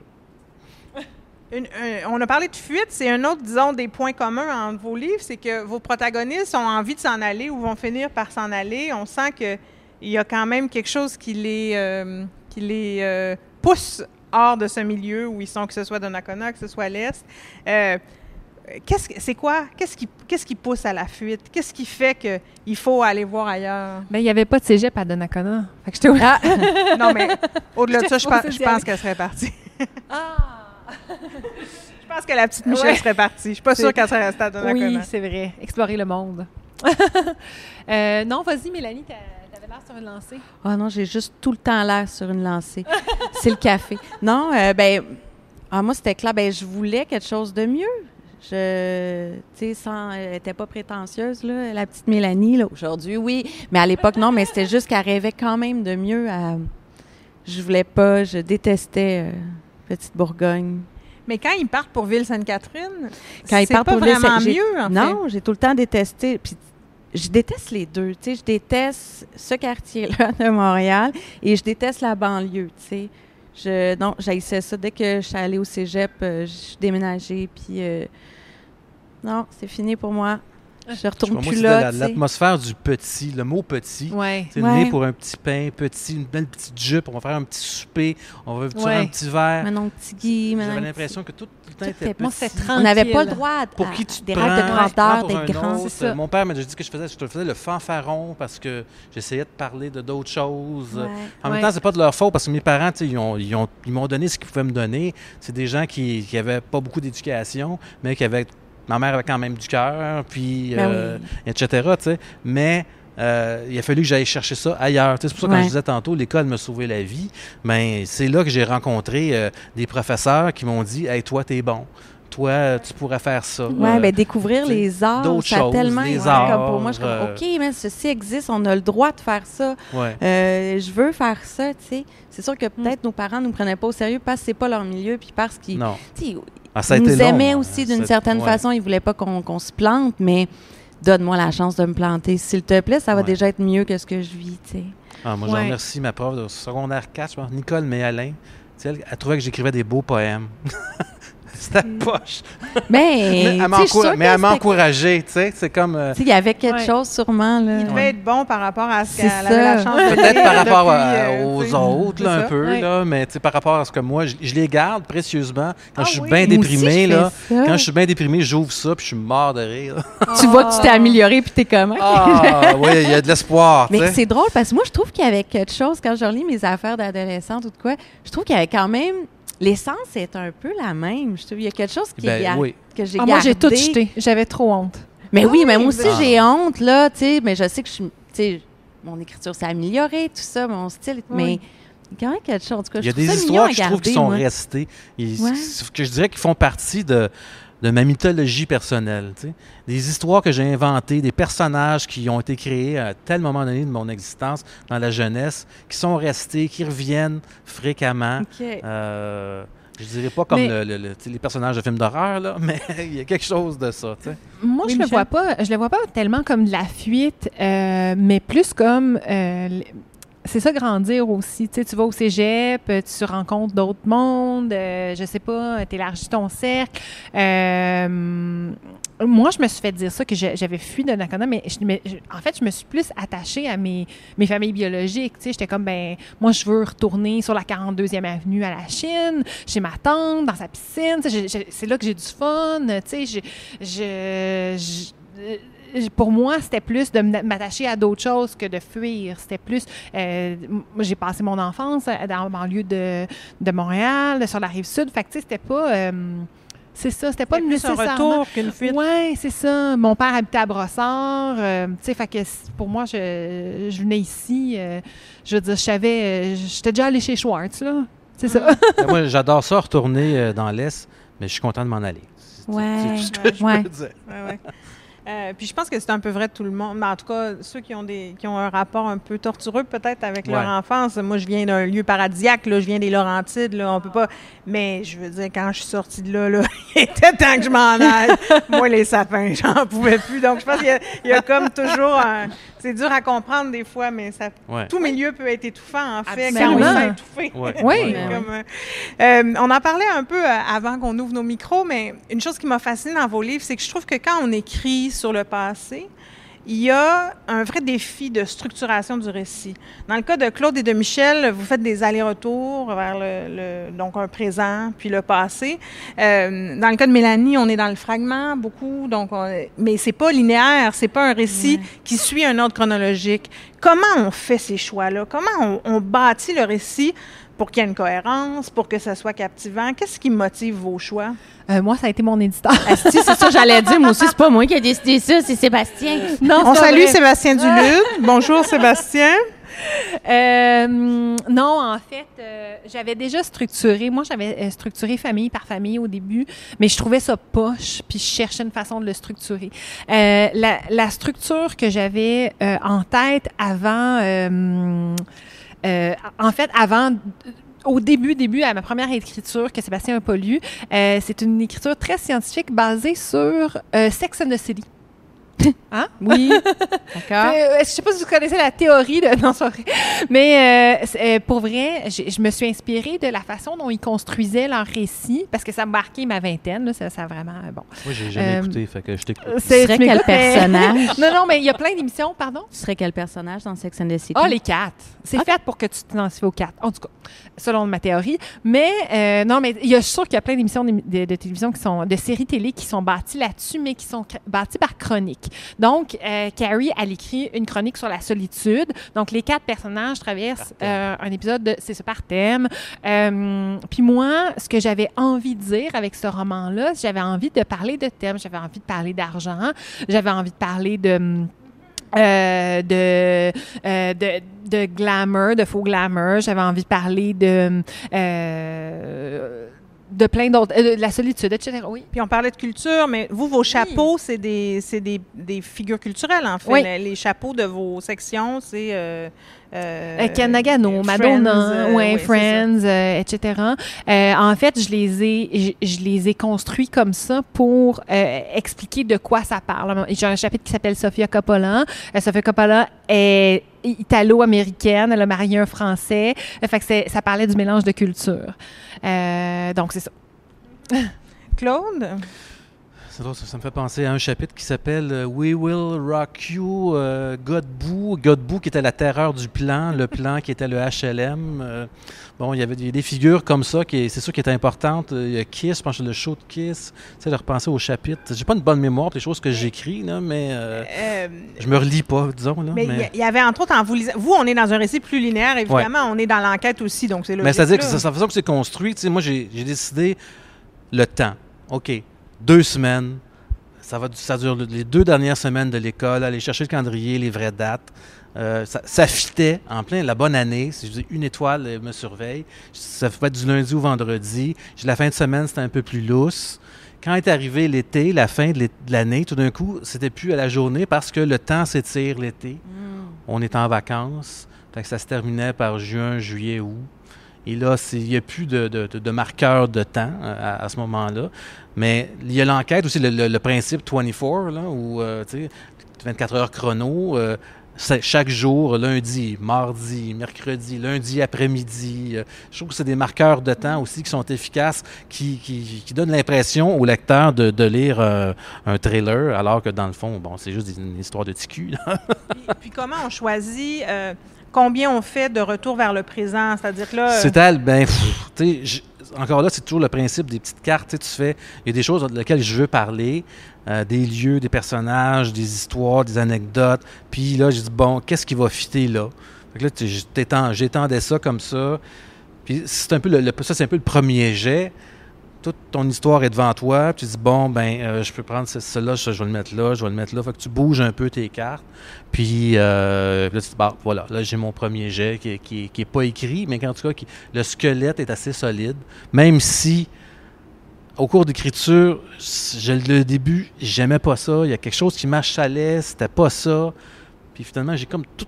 Speaker 2: Une- on a parlé de fuite, c'est un autre, disons, des points communs entre vos livres, c'est que vos protagonistes ont envie de s'en aller ou vont finir par s'en aller. On sent qu'il y a quand même quelque chose qui les, euh, qui les euh, pousse hors de ce milieu où ils sont, que ce soit Donnacona, que ce soit l'Est. Euh, qu'est-ce que- c'est quoi? Qu'est-ce qui, qu'est-ce qui pousse à la fuite? Qu'est-ce qui fait qu'il faut aller voir ailleurs?
Speaker 4: Ben, il n'y avait pas de cégep à Donnacona. Fait que j'étais au-
Speaker 5: Ah,
Speaker 2: Non, mais au-delà de ça, je, pense- je qu'elle serait partie.
Speaker 4: Ah!
Speaker 2: Je pense que la petite Michelle
Speaker 4: Ouais.
Speaker 2: serait partie. Je suis pas sûre qu'elle serait restée à Donnacona.
Speaker 4: Oui, c'est vrai. Explorer le monde. Euh, non, vas-y, Mélanie, t'a- t'avais l'air sur une lancée.
Speaker 5: Ah non, j'ai juste tout le temps l'air sur une lancée. c'est le café. Non, euh, ben, ah, moi, c'était clair. Ben, je voulais quelque chose de mieux. Je, tu sais, elle était pas prétentieuse, là, la petite Mélanie, là. Aujourd'hui, oui. Mais à l'époque, non, mais c'était juste qu'elle rêvait quand même de mieux. à- je voulais pas, je détestais euh, Petite Bourgogne.
Speaker 2: Mais quand ils partent pour Ville-Sainte-Catherine,
Speaker 5: Quand ils partent
Speaker 2: pas
Speaker 5: pour
Speaker 2: vraiment mieux, en
Speaker 5: Non, j'ai tout le temps détesté. Puis je déteste les deux. Tu sais, je déteste ce quartier-là de Montréal et je déteste la banlieue. Tu sais, je non, j'haïssais ça dès que je suis allée au cégep, euh, je suis déménagée. Puis euh, non, c'est fini pour moi. Je retourne
Speaker 3: pas, moi,
Speaker 5: plus là.
Speaker 3: l'atmosphère du petit, le mot petit.
Speaker 4: Ouais.
Speaker 3: C'est
Speaker 5: Ouais.
Speaker 3: né pour un petit pain, petit, une belle petite jupe, on va faire un petit souper, on va faire
Speaker 4: Ouais.
Speaker 3: un petit verre.
Speaker 5: Manon Petit Guy,
Speaker 3: J'avais l'impression que tout, tout le temps
Speaker 4: Tout
Speaker 3: était
Speaker 4: moi,
Speaker 3: petit.
Speaker 4: c'était
Speaker 5: On n'avait pas le droit à,
Speaker 3: Pour
Speaker 5: à-
Speaker 3: qui tu te
Speaker 5: des
Speaker 3: prends,
Speaker 5: rêves de grandeur, d'être grand.
Speaker 4: ça.
Speaker 3: Mon père m'a dit que je faisais, je te faisais le fanfaron parce que j'essayais de parler de d'autres choses.
Speaker 5: Ouais.
Speaker 3: En même temps, c'est pas de leur faute parce que mes parents, ils ont- ils ont- ils m'ont donné ce qu'ils pouvaient me donner. C'est des gens qui n'avaient pas beaucoup d'éducation, mais qui avaient. Ma mère avait quand même du cœur, puis
Speaker 5: Ben
Speaker 3: euh,
Speaker 5: oui.
Speaker 3: etc. tu sais. Mais euh, il a fallu que j'aille chercher ça ailleurs. C'est pour ça que quand je disais tantôt, l'école m'a sauvé la vie. Mais c'est là que j'ai rencontré euh, des professeurs qui m'ont dit Hey, toi, t'es bon. Toi, tu pourrais faire ça.
Speaker 5: Ouais,
Speaker 3: Euh,
Speaker 5: ben découvrir les arts,
Speaker 3: d'autres
Speaker 5: ça a
Speaker 3: choses,
Speaker 5: tellement
Speaker 3: les
Speaker 5: ouais,
Speaker 3: arts,
Speaker 5: comme pour moi, je suis comme OK, mais ceci existe, on a le droit de faire ça.
Speaker 3: ouais.
Speaker 5: Euh, je veux faire ça, tu sais. C'est sûr que
Speaker 3: Mm.
Speaker 5: peut-être nos parents nous prenaient pas au sérieux parce que c'est pas leur milieu, puis parce qu'ils
Speaker 3: Ah, ça a
Speaker 5: ils
Speaker 3: été
Speaker 5: nous
Speaker 3: long, hein.
Speaker 5: aussi d'une certaine
Speaker 3: ouais.
Speaker 5: façon. Ils voulaient pas qu'on qu'on se plante, mais donne-moi la chance de me planter. S'il te plaît, ça va
Speaker 3: Ouais.
Speaker 5: déjà être mieux que ce que je vis, tu sais.
Speaker 3: Ah, moi, je
Speaker 4: Ouais.
Speaker 3: remercie ma prof de secondaire 4, je pense, Nicole Méalin. Elle, elle trouvait que j'écrivais des beaux poèmes. C'était poche.
Speaker 5: Mais,
Speaker 3: Mais elle m'a encouragé, tu sais. C'est comme. euh,
Speaker 5: il y avait quelque
Speaker 4: Ouais.
Speaker 5: chose sûrement, là.
Speaker 2: Il devait être bon par rapport à ce qu'elle avait la
Speaker 5: ça.
Speaker 2: chance de
Speaker 3: Peut-être par rapport
Speaker 2: depuis, euh,
Speaker 3: aux autres, là, un peu,
Speaker 4: Ouais.
Speaker 3: là, mais tu sais, par rapport à ce que moi, je, je les garde précieusement. Quand
Speaker 2: Ah
Speaker 3: je suis
Speaker 2: oui.
Speaker 3: bien déprimé, là, quand je suis bien déprimé, j'ouvre ça, puis je suis mort de rire.
Speaker 5: Tu vois que tu t'es amélioré puis t'es comment?
Speaker 3: Ah, oui, il y a de l'espoir,
Speaker 5: Mais c'est drôle parce que moi, je trouve qu'il y avait quelque chose, quand je relis mes affaires d'adolescente ou de quoi, je trouve qu'il y avait quand même. L'essence est un peu la même. Je trouve qu'il y a quelque chose qui est
Speaker 3: Ben, oui.
Speaker 5: que j'ai
Speaker 4: Ah, moi, j'ai tout jeté. J'avais trop honte.
Speaker 5: Mais oui, mais moi aussi, j'ai honte, là, tu sais, mais je sais que je suis. Tu sais, mon écriture s'est améliorée, tout ça, mon style. Mais il y a quand même quelque chose. En tout cas,
Speaker 3: Il y a des histoires que je trouve qui sont
Speaker 5: moi.
Speaker 3: restées,
Speaker 5: Ouais.
Speaker 3: que je dirais qu'ils font partie de, de ma mythologie personnelle. tu sais. Des histoires que j'ai inventées, des personnages qui ont été créés à tel moment donné de mon existence dans la jeunesse, qui sont restés, qui reviennent fréquemment.
Speaker 5: OK.
Speaker 3: Euh, je dirais pas comme
Speaker 4: Mais-
Speaker 3: le- le- le- les personnages de films d'horreur, là, mais il y a quelque chose de ça. tu sais.
Speaker 4: Moi,
Speaker 5: Oui,
Speaker 4: je le
Speaker 5: Michel?
Speaker 4: vois pas. Je le vois pas tellement comme de la fuite, euh, mais plus comme euh, c'est ça grandir aussi. Tu sais, tu vas au cégep, euh, tu rencontres d'autres mondes, euh, je sais pas, tu élargis ton cercle. Euh, moi, je me suis fait dire ça, que j'avais fui de Nakona, mais, en fait, je me suis plus attachée à mes, mes familles biologiques. Tu sais, j'étais comme, ben, moi, je veux retourner sur la 42e avenue à la Chine, chez ma tante, dans sa piscine. C'est là que j'ai du fun. Tu sais, euh, pour moi, c'était plus de m- m'attacher à d'autres choses que de fuir. C'était plus. euh, moi, j'ai passé mon enfance euh, dans le banlieue de, de Montréal, sur la rive sud. Fait que, tu sais, c'était pas. euh, c'est ça, c'était pas
Speaker 2: plus un
Speaker 4: nécessairement.
Speaker 2: retour qu'une fuite.
Speaker 4: Oui, c'est ça. Mon père habitait à Brossard. euh, tu sais, fait que pour moi, je, je venais ici. euh, je veux dire, je savais. J'étais déjà allée chez Schwartz, là. C'est ça.
Speaker 3: Mais moi, j'adore ça, retourner dans l'Est, mais je suis content de m'en aller. C'est-
Speaker 5: Ouais.
Speaker 3: C'est tout ce que je
Speaker 5: Ouais.
Speaker 3: peux dire.
Speaker 2: Ouais, ouais. Euh, puis je pense que c'est un peu vrai de tout le monde. Mais en tout cas, ceux qui ont des qui ont un rapport un peu tortureux peut-être avec leur enfance. Moi, je viens d'un lieu paradisiaque, là, je viens des Laurentides, là, on peut pas. Mais je veux dire, quand je suis sortie de là, là, il était temps que je m'en aille. Moi, les sapins, j'en pouvais plus. Donc, je pense qu'il y y, a comme toujours un. C'est dur à comprendre des fois, mais ça,
Speaker 3: Ouais.
Speaker 2: tout milieu peut être étouffant, en fait, quand
Speaker 4: Absolument.
Speaker 2: on étouffé.
Speaker 3: Ouais.
Speaker 4: Oui.
Speaker 2: Comme, euh, euh, on en parlait un peu euh, avant qu'on ouvre nos micros, mais une chose qui m'a fascinée dans vos livres, c'est que je trouve que quand on écrit sur le passé, il y a un vrai défi de structuration du récit. Dans le cas de Claude et de Michel, vous faites des allers-retours vers le, le- donc un présent puis le passé. Euh, dans le cas de Mélanie, on est dans le fragment beaucoup, donc on- mais c'est pas linéaire, c'est pas un récit qui suit un ordre chronologique. Comment on fait ces choix-là? Comment on, on bâtit le récit pour qu'il y ait une cohérence, pour que ça soit captivant Qu'est-ce qui motive vos choix?
Speaker 4: Euh, moi, ça a été mon éditeur.
Speaker 5: Asti, c'est ça que j'allais dire. Moi aussi, c'est pas moi qui ai décidé ça, c'est Sébastien.
Speaker 4: non,
Speaker 2: On salue
Speaker 4: vrai.
Speaker 2: Sébastien Duluth. Bonjour Sébastien.
Speaker 4: Euh, non, en fait, euh, j'avais déjà structuré. Moi, j'avais euh, structuré famille par famille au début, mais je trouvais ça poche, puis je cherchais une façon de le structurer. Euh, la, la structure que j'avais euh, en tête avant, euh, en fait, avant. Au début, début, à ma première écriture que Sébastien n'a pas lue, euh, c'est une écriture très scientifique basée sur euh, Sex and the.
Speaker 5: Oui. D'accord.
Speaker 4: Euh, je sais pas si vous connaissez la théorie de non, c'est pas vrai. mais euh, c'est- euh, pour vrai, je me suis inspirée de la façon dont ils construisaient leur récit parce que ça a marqué ma vingtaine. Là, ça, ça a vraiment euh, bon.
Speaker 3: Moi, j'ai jamais
Speaker 4: Euh,
Speaker 3: écouté, fait que je t'écoute.
Speaker 5: Tu serais quel personnage?
Speaker 4: Non, non, mais il y a plein d'émissions, pardon.
Speaker 5: Tu serais quel personnage dans Sex and the City?
Speaker 4: Ah, les quatre. C'est fait pour que tu t'identifies aux quatre. En tout cas, selon ma théorie. Mais euh, non, mais il y a je suis sûre qu'il y a plein d'émissions de, de- de télévision qui sont de séries télé qui sont bâties là-dessus, mais qui sont bâties par chronique. Donc, euh, Carrie, elle écrit une chronique sur la solitude. Donc, les quatre personnages traversent euh, un épisode de c'est ça par thème. Euh, Puis moi, ce que j'avais envie de dire avec ce roman-là, j'avais envie de parler de thèmes, j'avais envie de parler d'argent, j'avais envie de parler de euh, de, euh, de, de glamour, de faux glamour. J'avais envie de parler de, euh, de plein d'autres, euh, de la solitude, etc. Oui.
Speaker 2: Puis on parlait de culture, mais vous, vos chapeaux, c'est des, c'est des, des figures culturelles, en fait.
Speaker 4: Oui.
Speaker 2: Les, les chapeaux de vos sections, c'est... Euh, euh,
Speaker 4: Euh, Ken Nagano,
Speaker 2: Friends,
Speaker 4: Madonna,
Speaker 2: euh,
Speaker 4: ouais,
Speaker 2: oui,
Speaker 4: Friends, euh, etc. Euh, en fait, je les ai, je, je les ai construits comme ça pour expliquer de quoi ça parle. J'ai un chapitre qui s'appelle Sofia Coppola. Sofia Coppola est italo-américaine. Elle a marié un Français. Fait que ça parlait du mélange de culture. donc, c'est ça.
Speaker 2: Claude?
Speaker 3: Ça, me fait penser à un chapitre qui s'appelle euh, We Will Rock You euh, Godbout. Godbout qui était la terreur du plan, le plan qui était le HLM. Euh, bon, il y avait des, figures comme ça, qui c'est sûr qui étaient importantes. Il y a Kiss, je pense que le show de Kiss. Tu sais, de repenser au chapitre. J'ai pas une bonne mémoire des choses que j'écris, là, mais je me relis pas, disons. Là,
Speaker 2: mais il y, avait entre autres, en vous vous, on est dans un récit plus linéaire, évidemment, on est dans l'enquête aussi, donc c'est
Speaker 3: Mais c'est-à-dire que c'est la façon que c'est construit. Tu sais, moi, j'ai décidé le temps. OK deux semaines. Ça, va, ça dure les deux dernières semaines de l'école, aller chercher le calendrier, les vraies dates. Euh, ça, fitait en plein la bonne année. Si je dis une étoile me surveille, ça fait du lundi au vendredi. La fin de semaine, c'était un peu plus lousse. Quand est arrivé l'été, la fin de l'année, tout d'un coup, c'était plus à la journée parce que le temps s'étire l'été. Mm. On est en vacances. ça se terminait par juin, juillet, août. Et là, il n'y a plus de, de, marqueur de temps euh, à, ce moment-là. Mais il y a l'enquête aussi, le, principe 24, là, où, euh, tu sais, 24 heures chrono. Euh, chaque jour, lundi, mardi, mercredi, lundi après-midi. je trouve que c'est des marqueurs de temps aussi qui sont efficaces, qui, donnent l'impression au lecteur de, lire un trailer, alors que dans le fond, bon, c'est juste une histoire de TQ.
Speaker 2: puis, puis, comment on choisit combien on fait de retour vers le présent? C'est-à-dire que là.
Speaker 3: C'est elle, ben, encore là, c'est toujours le principe des petites cartes. Tu fais, il y a des choses dans lesquelles je veux parler, euh, des lieux, des personnages, des histoires, des anecdotes. Puis là, je dis, bon, qu'est-ce qui va fitter là? Fait là, j'étendais ça comme ça. Puis c'est un peu le, ça, c'est un peu le premier jet toute ton histoire est devant toi, puis tu dis bon ben euh, je peux prendre cela, je vais le mettre là, je vais le mettre là, faut que tu bouges un peu tes cartes, puis euh, là tu dis bon voilà, là j'ai mon premier jet qui, qui, qui est pas écrit, mais en tout cas le squelette est assez solide, même si au cours d'écriture, le début, j'aimais pas ça, il y a quelque chose qui m'achalait, c'était pas ça. Puis finalement, j'ai comme tout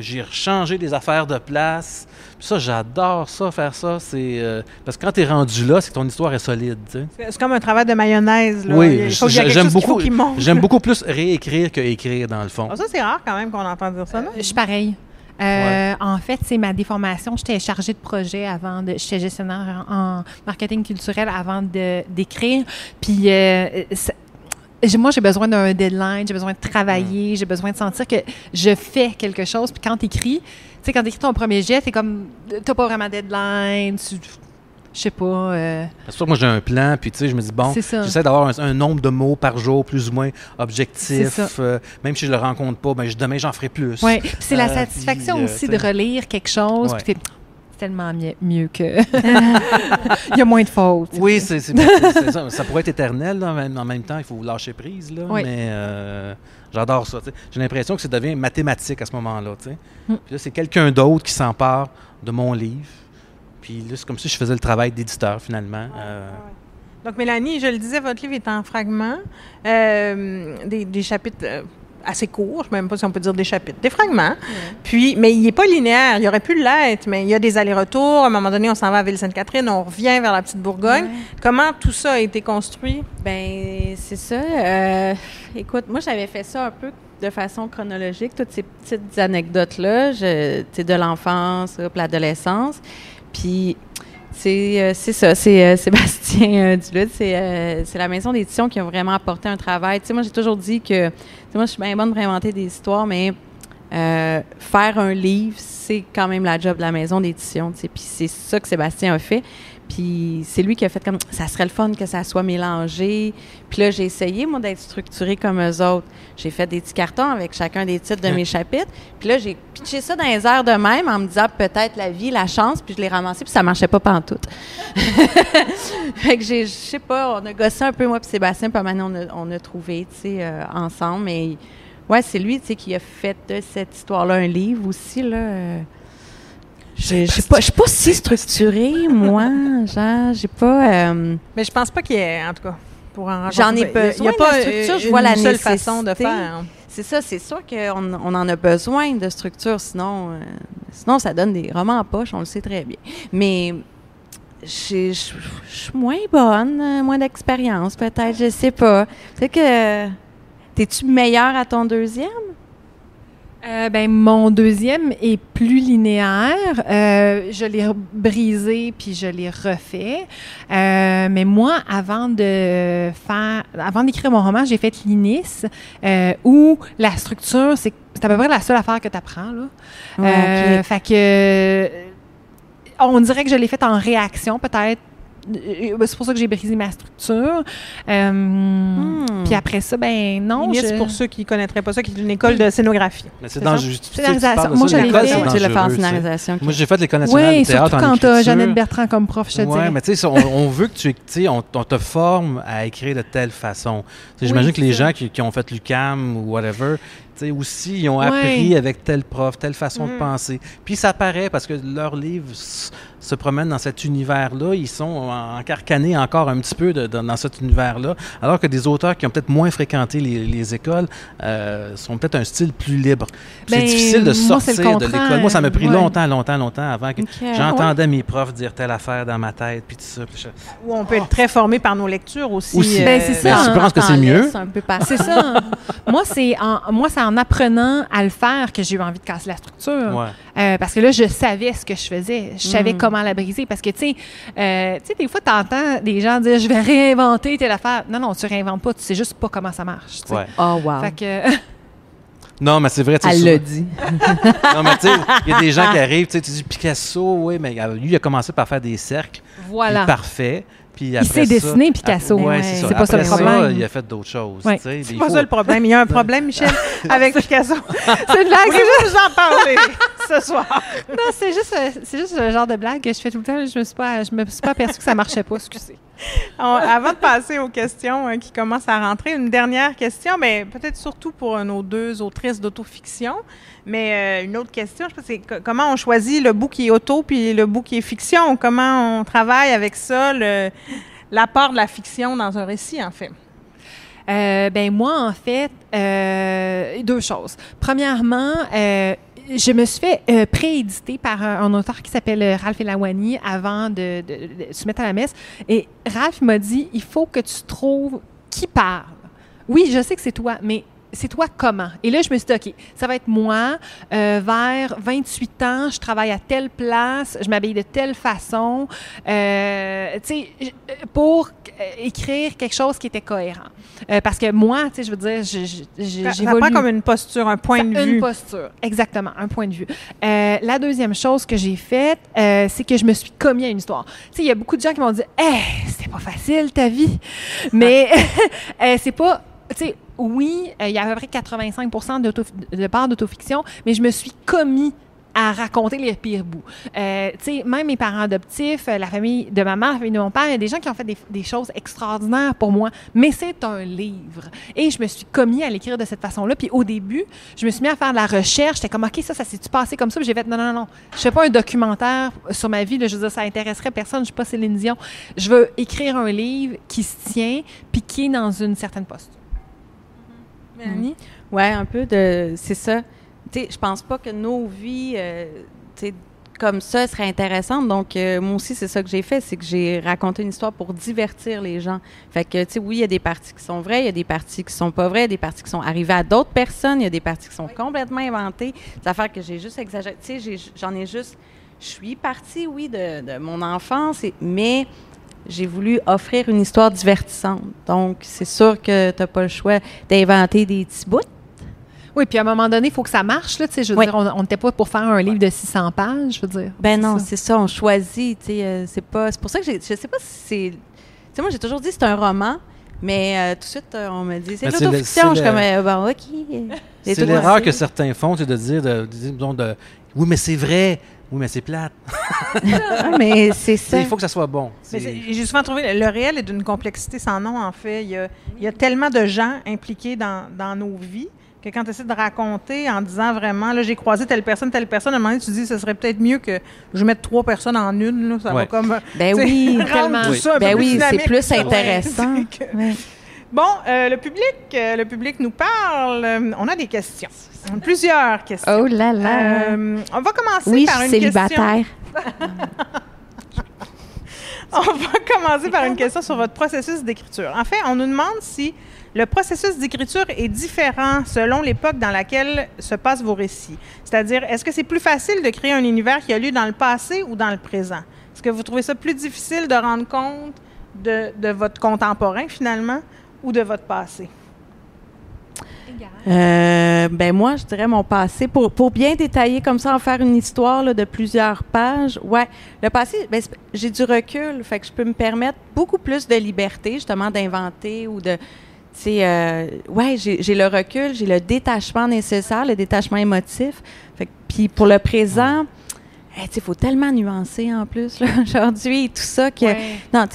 Speaker 3: j'ai changé des affaires de place. Puis ça, j'adore ça, faire ça. C'est euh, parce que quand tu es rendu là, c'est que ton histoire est solide.
Speaker 2: C'est comme un travail de mayonnaise. Là.
Speaker 3: Oui, j'aime beaucoup. J'aime beaucoup plus réécrire que écrire dans le fond.
Speaker 2: Ah, ça, c'est rare quand même qu'on entend dire ça. Non?
Speaker 4: je suis pareil. Euh, en fait, c'est ma déformation. J'étais chargée de projet avant de. J'étais gestionnaire en, marketing culturel avant d'écrire. Puis euh, moi, j'ai besoin d'un deadline, j'ai besoin de travailler, j'ai besoin de sentir que je fais quelque chose. Puis quand tu écris, tu sais, quand tu écris ton premier jet, c'est comme, t'as pas vraiment de deadline, tu, je sais pas. Euh...
Speaker 3: Parce que moi, j'ai un plan, puis tu sais, je me dis, bon, j'essaie d'avoir un, nombre de mots par jour plus ou moins objectif. Euh, même si je le rencontre pas, ben, demain, j'en ferai plus.
Speaker 4: Oui, c'est la euh, satisfaction aussi de relire quelque chose, puis tellement mieux, que. il y a moins de fautes.
Speaker 3: Oui, c'est, ça. Ça pourrait être éternel, en même temps, il faut lâcher prise. Là, Mais euh, j'adore ça. J'ai l'impression que ça devient mathématique à ce moment-là. Mm. Puis là, c'est quelqu'un d'autre qui s'empare de mon livre. Puis là, c'est comme si je faisais le travail d'éditeur, finalement. Euh.
Speaker 2: Donc, Mélanie, je le disais, votre livre est en fragments, euh, des, des, chapitres assez court, je ne sais même pas si on peut dire des chapitres, des fragments. Puis, mais il n'est pas linéaire. Il aurait pu l'être, mais il y a des allers-retours. À un moment donné, on s'en va à Ville-Sainte-Catherine, on revient vers la petite Bourgogne. Comment tout ça a été construit?
Speaker 5: Ben c'est ça. Euh, écoute, moi, j'avais fait ça un peu de façon chronologique, toutes ces petites anecdotes-là, de l'enfance, l'adolescence. Puis, c'est ça, c'est euh, Sébastien euh, c'est la maison d'édition qui a vraiment apporté un travail. Tu sais, moi, j'ai toujours dit que moi, je suis bien bonne pour inventer des histoires, mais euh, faire un livre, c'est quand même la job de la maison d'édition. Puis c'est ça que Sébastien a fait. Puis c'est lui qui a fait comme ça serait le fun que ça soit mélangé. Puis là, j'ai essayé, moi, d'être structuré comme eux autres. J'ai fait des petits cartons avec chacun des titres de mes chapitres. Puis là, j'ai pitché ça dans les airs de même en me disant peut-être la vie, la chance. Puis je l'ai ramassé, puis ça marchait pas pantoute. fait que j'ai, je sais pas, on a gossé un peu, moi, puis Sébastien, puis maintenant, on a, on a trouvé, tu sais, euh, ensemble. Mais ouais, c'est lui, tu sais, qui a fait de cette histoire-là un livre aussi, là. Euh, je ne suis pas, si structurée, moi. Genre, j'ai pas. Euh,
Speaker 2: mais je pense pas qu'il y ait, en tout cas, pour
Speaker 5: en J'en ai besoin. Il n'y a pas de structure, je vois la
Speaker 2: seule façon de faire.
Speaker 5: C'est ça, c'est sûr qu'on on en a besoin de structure, sinon, euh, sinon ça donne des romans en poche, on le sait très bien. Mais je suis moins bonne, euh, moins d'expérience, peut-être, je sais pas. Peut-être que. T'es-tu meilleure à ton deuxième?
Speaker 4: Euh, ben, mon deuxième est plus linéaire. Euh, je l'ai brisé puis je l'ai refait. Euh, mais moi, avant de faire, avant d'écrire mon roman, j'ai fait l'INIS, euh, où la structure, c'est c'est à peu près la seule affaire que tu apprends. Là.
Speaker 5: Ouais,
Speaker 4: Euh. Fait que on dirait que je l'ai fait en réaction, peut-être. Euh, C'est pour ça que j'ai brisé ma structure. Euh,
Speaker 5: Hmm.
Speaker 4: Puis après ça, ben non. Je-
Speaker 2: pour ceux qui ne connaîtraient pas ça, qui est une école de scénographie.
Speaker 3: C'est
Speaker 4: C'est
Speaker 3: tu
Speaker 4: Scénarisation. Moi, fait.
Speaker 3: c'est
Speaker 5: Tu l'as en scénarisation.
Speaker 3: Moi, j'ai fait l'école nationale
Speaker 4: Oui,
Speaker 3: théâtre
Speaker 4: surtout
Speaker 3: en
Speaker 4: quand tu as. Jeannette Bertrand comme prof, je te
Speaker 3: Ouais,
Speaker 4: dirais.
Speaker 3: mais tu sais, on, on veut que tu, tu sais, on, on te forme à écrire de telle façon. J'imagine
Speaker 4: Oui,
Speaker 3: que les
Speaker 4: c'est ça.
Speaker 3: gens qui, qui ont fait l'UCAM ou whatever, tu sais, aussi, ils ont
Speaker 4: Ouais.
Speaker 3: appris avec tel prof, telle façon de
Speaker 2: Mhm.
Speaker 3: penser. Puis ça paraît parce que leurs livres se promènent dans cet univers-là. Ils sont encarcanés encore un petit peu de- dans, dans cet univers-là. Alors que des auteurs qui ont peut-être moins fréquenté les, les écoles euh, sont peut-être un style plus libre. Puis
Speaker 4: Ben,
Speaker 3: c'est difficile de
Speaker 4: moi, c'est
Speaker 3: sortir de l'école. Moi, ça m'a pris
Speaker 4: Ouais.
Speaker 3: longtemps, longtemps, longtemps avant que j'entendais mes profs dire telle affaire dans ma tête, puis tout ça. puis je-
Speaker 2: Où on peut être très formé par nos lectures aussi.
Speaker 3: Aussi.
Speaker 4: Ben, c'est
Speaker 3: Ben,
Speaker 4: ça.
Speaker 3: tu penses que c'est mieux?
Speaker 4: C'est ça. moi, c'est en, moi, c'est en apprenant à le faire que j'ai eu envie de casser la structure.
Speaker 3: Ouais.
Speaker 4: Euh, parce que là, je savais ce que je faisais. Je savais
Speaker 5: Mm.
Speaker 4: comment la briser. Parce que, tu sais, euh, tu sais, des fois, tu entends des gens dire « je vais réinventer telle affaire ». Non, non, tu réinventes pas. Tu sais juste pas comment ça marche.
Speaker 3: Ouais.
Speaker 5: Oh, wow.
Speaker 4: Fait que,
Speaker 3: Non, mais c'est vrai. tu sais,
Speaker 5: Elle
Speaker 3: souvent-
Speaker 5: l'a dit.
Speaker 3: Non, mais tu sais, il y a des gens qui arrivent, tu sais, tu dis Picasso, oui, mais euh, lui, il a commencé par faire des cercles.
Speaker 4: voilà.
Speaker 3: Parfait. Puis après
Speaker 4: sait
Speaker 3: ça-
Speaker 4: dessiner, Picasso.
Speaker 3: Ouais, c'est
Speaker 4: pas ça le problème.
Speaker 3: il a fait d'autres choses.
Speaker 4: Ouais.
Speaker 2: C'est
Speaker 3: il
Speaker 2: pas
Speaker 3: faut-
Speaker 2: ça le problème. Il y a un problème, Michel, avec Picasso.
Speaker 4: C'est une blague, c'est
Speaker 2: Voulez-vous nous en parler ce soir?
Speaker 4: Non, c'est juste, euh, c'est juste le genre de blague que je fais tout le temps. Je me suis pas, je me suis pas aperçue que ça marchait pas. Excusez.
Speaker 2: Avant de passer aux questions euh, qui commencent à rentrer, une dernière question, mais peut-être surtout pour euh, nos deux autrices d'autofiction. Mais euh, une autre question, je pense, c'est co- comment on choisit le bout qui est auto puis le bout qui est fiction? Comment on travaille avec ça, l'apport de la fiction dans un récit, en fait?
Speaker 4: Euh, ben moi, en fait, deux choses. Premièrement, je me suis fait euh, prééditer par un, auteur qui s'appelle euh, Ralph Elawani avant de, de- de se mettre à la messe. Et Ralph m'a dit, il faut que tu trouves qui parle. Oui, je sais que c'est toi, mais c'est toi comment? Et là, je me suis dit, OK, ça va être moi, euh, vers 28 ans, je travaille à telle place, je m'habille de telle façon, euh, tu sais, j- pour euh, écrire quelque chose qui était cohérent. Euh, parce que moi, tu sais, je veux dire, j'ai-
Speaker 2: Ça, prend comme une posture, un point
Speaker 4: Ça-
Speaker 2: de
Speaker 4: Une
Speaker 2: vue.
Speaker 4: posture, exactement, un point de vue. Euh, la deuxième chose que j'ai faite, euh, c'est que je me suis commis à une histoire. Tu sais, il y a beaucoup de gens qui m'ont dit « Hey, c'était pas facile ta vie! » Mais euh, c'est pas... Tu sais, oui, euh, il y a à peu près 85 d'auto- de part d'autofiction, mais je me suis commis à raconter les pires bouts. Euh, tu sais, même mes parents adoptifs, euh, la famille de ma mère, la famille de mon père, il y a des gens qui ont fait des, choses extraordinaires pour moi, mais c'est un livre. Et je me suis commis à l'écrire de cette façon-là. Puis au début, je me suis mis à faire de la recherche. J'étais comme, OK, ça, ça s'est-tu passé comme ça? Puis j'ai fait, non, non, non, je fais pas un documentaire sur ma vie. Je veux dire, ça intéresserait personne. Je suis pas Céline Dion. Je veux écrire un livre qui se tient, puis qui est dans une certaine posture. Mélanie?
Speaker 5: Ouais, un peu de. C'est ça. Tu sais, je pense pas que nos vies, euh, tu sais, comme ça, seraient intéressantes. Donc, euh, moi aussi, c'est ça que j'ai fait, c'est que j'ai raconté une histoire pour divertir les gens. Fait que, tu sais, oui, il y a des parties qui sont vraies, il y a des parties qui sont pas vraies, il y a des parties qui sont arrivées à d'autres personnes, il y a des parties qui sont complètement inventées. Des affaires que j'ai juste exagérées. Tu sais, j'en ai juste. Je suis partie, oui, de, de mon enfance, mais j'ai voulu offrir une histoire divertissante. Donc, c'est sûr que tu n'as pas le choix d'inventer des petits bouts.
Speaker 4: Oui, puis à un moment donné, il faut que ça marche. Là, tu sais, je veux
Speaker 5: Oui.
Speaker 4: dire, on n'était pas pour faire un livre de 600 pages, je veux dire.
Speaker 5: Ben non, c'est ça, on choisit, tu sais, euh, c'est pas c'est pour ça que je sais pas si c'est tu sais moi j'ai toujours dit c'est un roman, mais euh, tout de suite euh, on me dit c'est
Speaker 3: le-
Speaker 5: l'autofiction, je suis comme euh, bon OK.
Speaker 3: C'est l'erreur que certains font, c'est de dire, de, de- disons, de, oui, mais c'est vrai. Oui, mais c'est plate.
Speaker 5: Ah, mais c'est ça.
Speaker 3: Il faut que ça soit bon.
Speaker 2: J'ai souvent trouvé le réel est d'une complexité sans nom, en fait. Il y a, il y a tellement de gens impliqués dans, dans nos vies que quand tu essaies de raconter en disant vraiment, là, j'ai croisé telle personne, telle personne, à un moment donné, tu dis, ce serait peut-être mieux que je mette trois personnes en une. Là, ça va comme.
Speaker 5: Ben oui,
Speaker 4: tellement.
Speaker 2: tout ça un
Speaker 5: Ben oui, c'est
Speaker 2: dynamique.
Speaker 5: plus intéressant.
Speaker 2: c'est que-
Speaker 5: Ouais.
Speaker 2: Bon, euh, le public, euh, le public nous parle. Euh, on a des questions, plusieurs questions.
Speaker 5: Oh là là.
Speaker 2: Euh, on va commencer
Speaker 5: oui,
Speaker 2: par une question.
Speaker 5: célibataire.
Speaker 2: On va commencer par une question sur votre processus d'écriture. En fait, on nous demande si le processus d'écriture est différent selon l'époque dans laquelle se passent vos récits. C'est-à-dire, est-ce que c'est plus facile de créer un univers qui a lieu dans le passé ou dans le présent? Est-ce que vous trouvez ça plus difficile de rendre compte de, de votre contemporain, finalement, ou de votre passé?
Speaker 5: Euh, ben moi, je dirais mon passé. Pour, pour bien détailler comme ça, en faire une histoire de plusieurs pages, ouais. Le passé, ben, c'est- j'ai du recul, fait que je peux me permettre beaucoup plus de liberté, justement, d'inventer ou de... Sais, euh, ouais, j'ai le recul, j'ai le détachement nécessaire, le détachement émotif. Puis pour le présent, hey, il faut tellement nuancer en plus, aujourd'hui, et tout ça, que...
Speaker 4: Ouais.
Speaker 5: Non,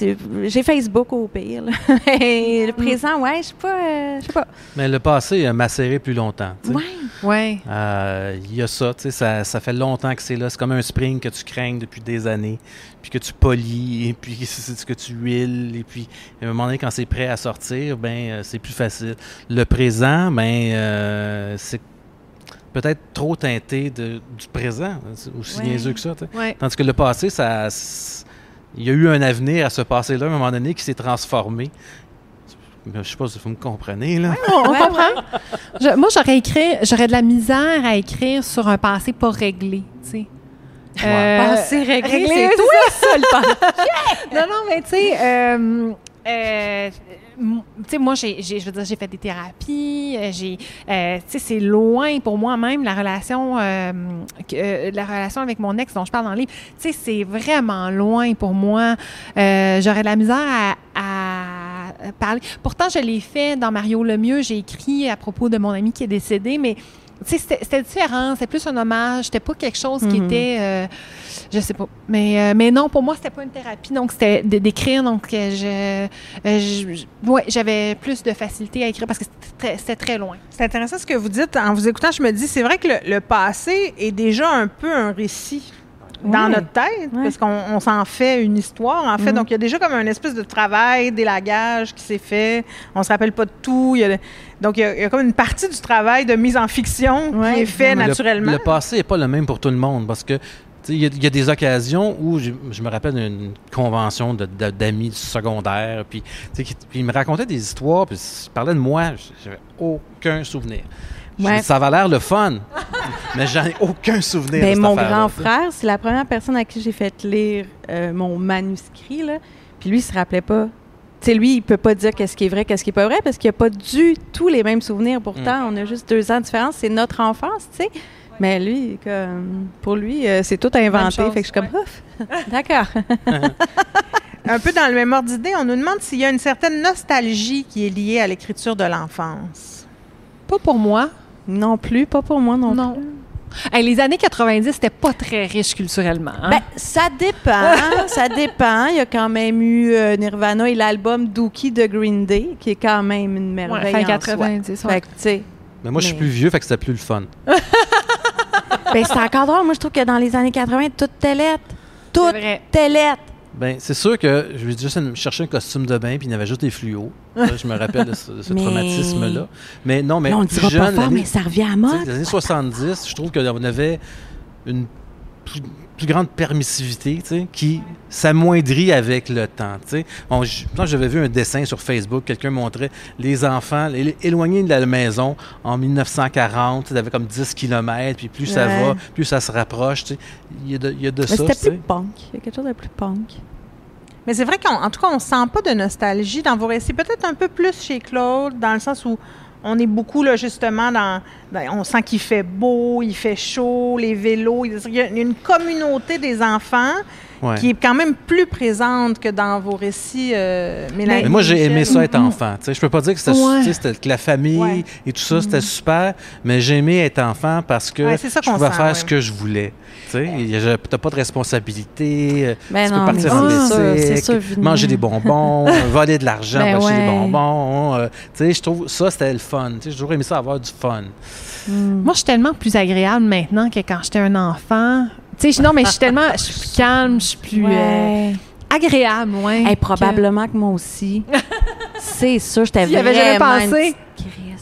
Speaker 5: j'ai Facebook au pire, là. Et le présent, ouais, je sais pas, euh, je sais pas.
Speaker 3: Mais le passé a macéré plus longtemps. sais.
Speaker 5: Ouais.
Speaker 4: Ouais.
Speaker 3: Euh, Il y a ça, ça, ça fait longtemps que c'est là. C'est comme un spring que tu craignes depuis des années, puis que tu polis, et puis c'est ce que tu huiles, et puis à un moment donné, quand c'est prêt à sortir, ben euh, c'est plus facile. Le présent, ben euh, c'est peut-être trop teinté de, du présent, aussi
Speaker 5: Ouais.
Speaker 3: niaiseux que ça. tu sais.
Speaker 4: Ouais.
Speaker 3: Tandis que le passé, ça, il y a eu un avenir à ce passé-là, à un moment donné, qui s'est transformé. Je sais pas si vous me comprenez, là.
Speaker 4: On, comprend. Je- moi, j'aurais écrit, j'aurais de la misère à écrire sur un passé pas réglé, tu sais. Euh,
Speaker 5: Passé réglé,
Speaker 4: réglé,
Speaker 5: c'est toi ça, le passé.
Speaker 4: non, non, mais tu sais, euh, euh, sais, moi, j'ai, je veux dire, j'ai fait des thérapies, euh, j'ai, euh, tu sais, c'est loin pour moi même la relation, euh, que- euh, la relation avec mon ex dont je parle dans le livre. Tu sais, c'est vraiment loin pour moi. Euh, j'aurais de la misère à, à parler. Pourtant, je l'ai fait dans Mario Lemieux. J'ai écrit à propos de mon ami qui est décédé, mais c'était, différent. C'était plus un hommage. C'était pas quelque chose qui
Speaker 5: Mhm.
Speaker 4: était, euh, je sais pas. Mais, euh, mais non, pour moi, c'était pas une thérapie. Donc, c'était d'écrire. Donc, euh, je, euh, ouais, j'avais plus de facilité à écrire parce que c'était très, très loin.
Speaker 2: C'est intéressant ce que vous dites. En vous écoutant, je me dis, c'est vrai que le, le passé est déjà un peu un récit dans notre tête, parce qu'on on s'en fait une histoire, en fait.
Speaker 5: Mhm.
Speaker 2: Donc, il y a déjà comme un espèce de travail, d'élagage qui s'est fait. On se rappelle pas de tout. Il y a- donc, il y, a, il y a comme une partie du travail de mise en fiction qui est fait naturellement.
Speaker 3: Le, passé n'est pas le même pour tout le monde parce que il y, a- il y a des occasions où je, je me rappelle d'une convention de- de- d'amis du secondaire, puis, qui- ils me racontaient des histoires, puis ils parlaient de moi, j'avais aucun souvenir.
Speaker 5: Ouais.
Speaker 3: ça avait l'air le fun, mais j'en ai aucun souvenir. de
Speaker 5: Ben,
Speaker 3: cette
Speaker 5: mon grand frère, c'est la première personne à qui j'ai fait lire euh, mon manuscrit. Là. Puis lui, il se rappelait pas. Tu sais, lui, il peut pas dire qu'est-ce qui est vrai, qu'est-ce qui est pas vrai, parce qu'il a pas du tout les mêmes souvenirs. Pourtant, on a juste deux ans de différence. C'est notre enfance, tu sais. Mais lui, comme, pour lui, euh, c'est tout inventé.
Speaker 4: chose,
Speaker 5: Fait que je suis comme, ouf, d'accord.
Speaker 2: Un peu dans le même ordre d'idée, on nous demande s'il y a une certaine nostalgie qui est liée à l'écriture de l'enfance.
Speaker 4: Pas pour moi.
Speaker 5: non plus, pas pour moi non,
Speaker 4: Non.
Speaker 5: plus.
Speaker 4: Hey, les années 90, c'était pas très riche culturellement. hein?
Speaker 5: Ben, ça dépend, ça dépend. Il y a quand même eu euh, Nirvana et l'album Dookie de Green Day, qui est quand même une
Speaker 4: Ouais,
Speaker 5: merveille
Speaker 4: fin
Speaker 5: en soi.
Speaker 4: 90, ouais.
Speaker 5: Fait que,
Speaker 3: Mais moi, je suis
Speaker 5: Mais-
Speaker 3: plus vieux, fait que c'était plus le fun.
Speaker 5: ben, c'est encore drôle. Moi, je trouve que dans les années 80, tout était lettre. Tout
Speaker 4: C'est vrai.
Speaker 5: était lettre.
Speaker 3: Ben, c'est sûr que je vais juste chercher un costume de bain, puis il y avait juste des fluos. Je me rappelle de ce, ce
Speaker 5: Mais-
Speaker 3: traumatisme-là. Mais non, mais
Speaker 5: Là, on le dira
Speaker 3: jeune,
Speaker 5: pas fort, mais ça revient à mode.
Speaker 3: Les années 70, je trouve qu'on avait une plus, grande permissivité, tu sais, qui s'amoindrit avec le temps, tu sais. Bon, j'avais vu un dessin sur Facebook, quelqu'un montrait les enfants élo- éloignés de la maison en 1940, tu sais, ils avaient comme 10 km, puis plus ça va, plus ça se rapproche, tu sais. Il y a de, il y a de
Speaker 5: Mais
Speaker 3: ça,
Speaker 5: c'était
Speaker 3: tu sais.
Speaker 5: plus punk. Il y a quelque chose de plus punk.
Speaker 2: Mais c'est vrai qu'en tout cas, on sent pas de nostalgie dans vos récits. Peut-être un peu plus chez Claude, dans le sens où on est beaucoup, là, justement, dans... dans- on sent qu'il fait beau, il fait chaud, les vélos. Il y a une communauté des enfants
Speaker 3: Ouais.
Speaker 2: qui est quand même plus présente que dans vos récits, euh, Mélanie.
Speaker 3: Mais moi, j'ai aimé ça être enfant. Tu sais, je peux pas dire que c'était
Speaker 4: Ouais.
Speaker 3: que la famille
Speaker 2: Ouais.
Speaker 3: et tout ça, c'était super, mais j'ai aimé être enfant parce que je pouvais
Speaker 2: sent,
Speaker 3: faire
Speaker 2: ouais.
Speaker 3: ce que je voulais. Tu t'as pas de responsabilité, euh,
Speaker 5: Ben
Speaker 3: tu
Speaker 5: non,
Speaker 3: peux
Speaker 5: mais
Speaker 3: partir en
Speaker 5: de
Speaker 3: manger des bonbons, euh, voler de l'argent
Speaker 5: Ben
Speaker 3: pour acheter des bonbons. euh, tu sais, je trouve ça, c'était le fun. Tu sais, j'ai toujours aimé ça, avoir du fun.
Speaker 5: Hmm.
Speaker 4: Moi, je suis tellement plus agréable maintenant que quand j'étais un enfant. Tu sais, je- non, mais je suis tellement, je suis plus calme, je suis plus euh, agréable, ouais.
Speaker 5: Hey, probablement que moi aussi. c'est sûr, j'étais
Speaker 4: Tu y avais jamais
Speaker 5: vraiment une
Speaker 4: pensé?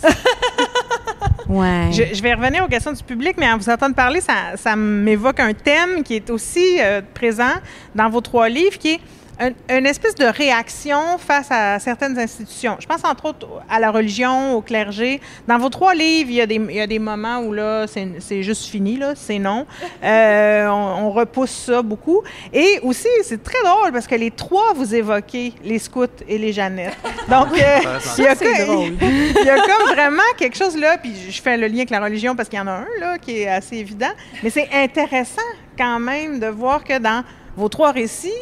Speaker 5: ouais.
Speaker 2: Je, je vais revenir aux questions du public, mais en vous entendant parler, ça, ça m'évoque un thème qui est aussi euh, présent dans vos trois livres, qui est une espèce de réaction face à certaines institutions. Je pense entre autres à la religion, au clergé. Dans vos trois livres, il y a des, il y a des moments où là, c'est juste fini, là, c'est non. Euh, on, repousse ça beaucoup. Et aussi, c'est très drôle parce que les trois, vous évoquez les scouts et les Jeannettes. Donc, euh, il, y a il y a comme vraiment quelque chose là, puis je fais le lien avec la religion parce qu'il y en a un là qui est assez évident, mais c'est intéressant quand même de voir que dans vos trois récits,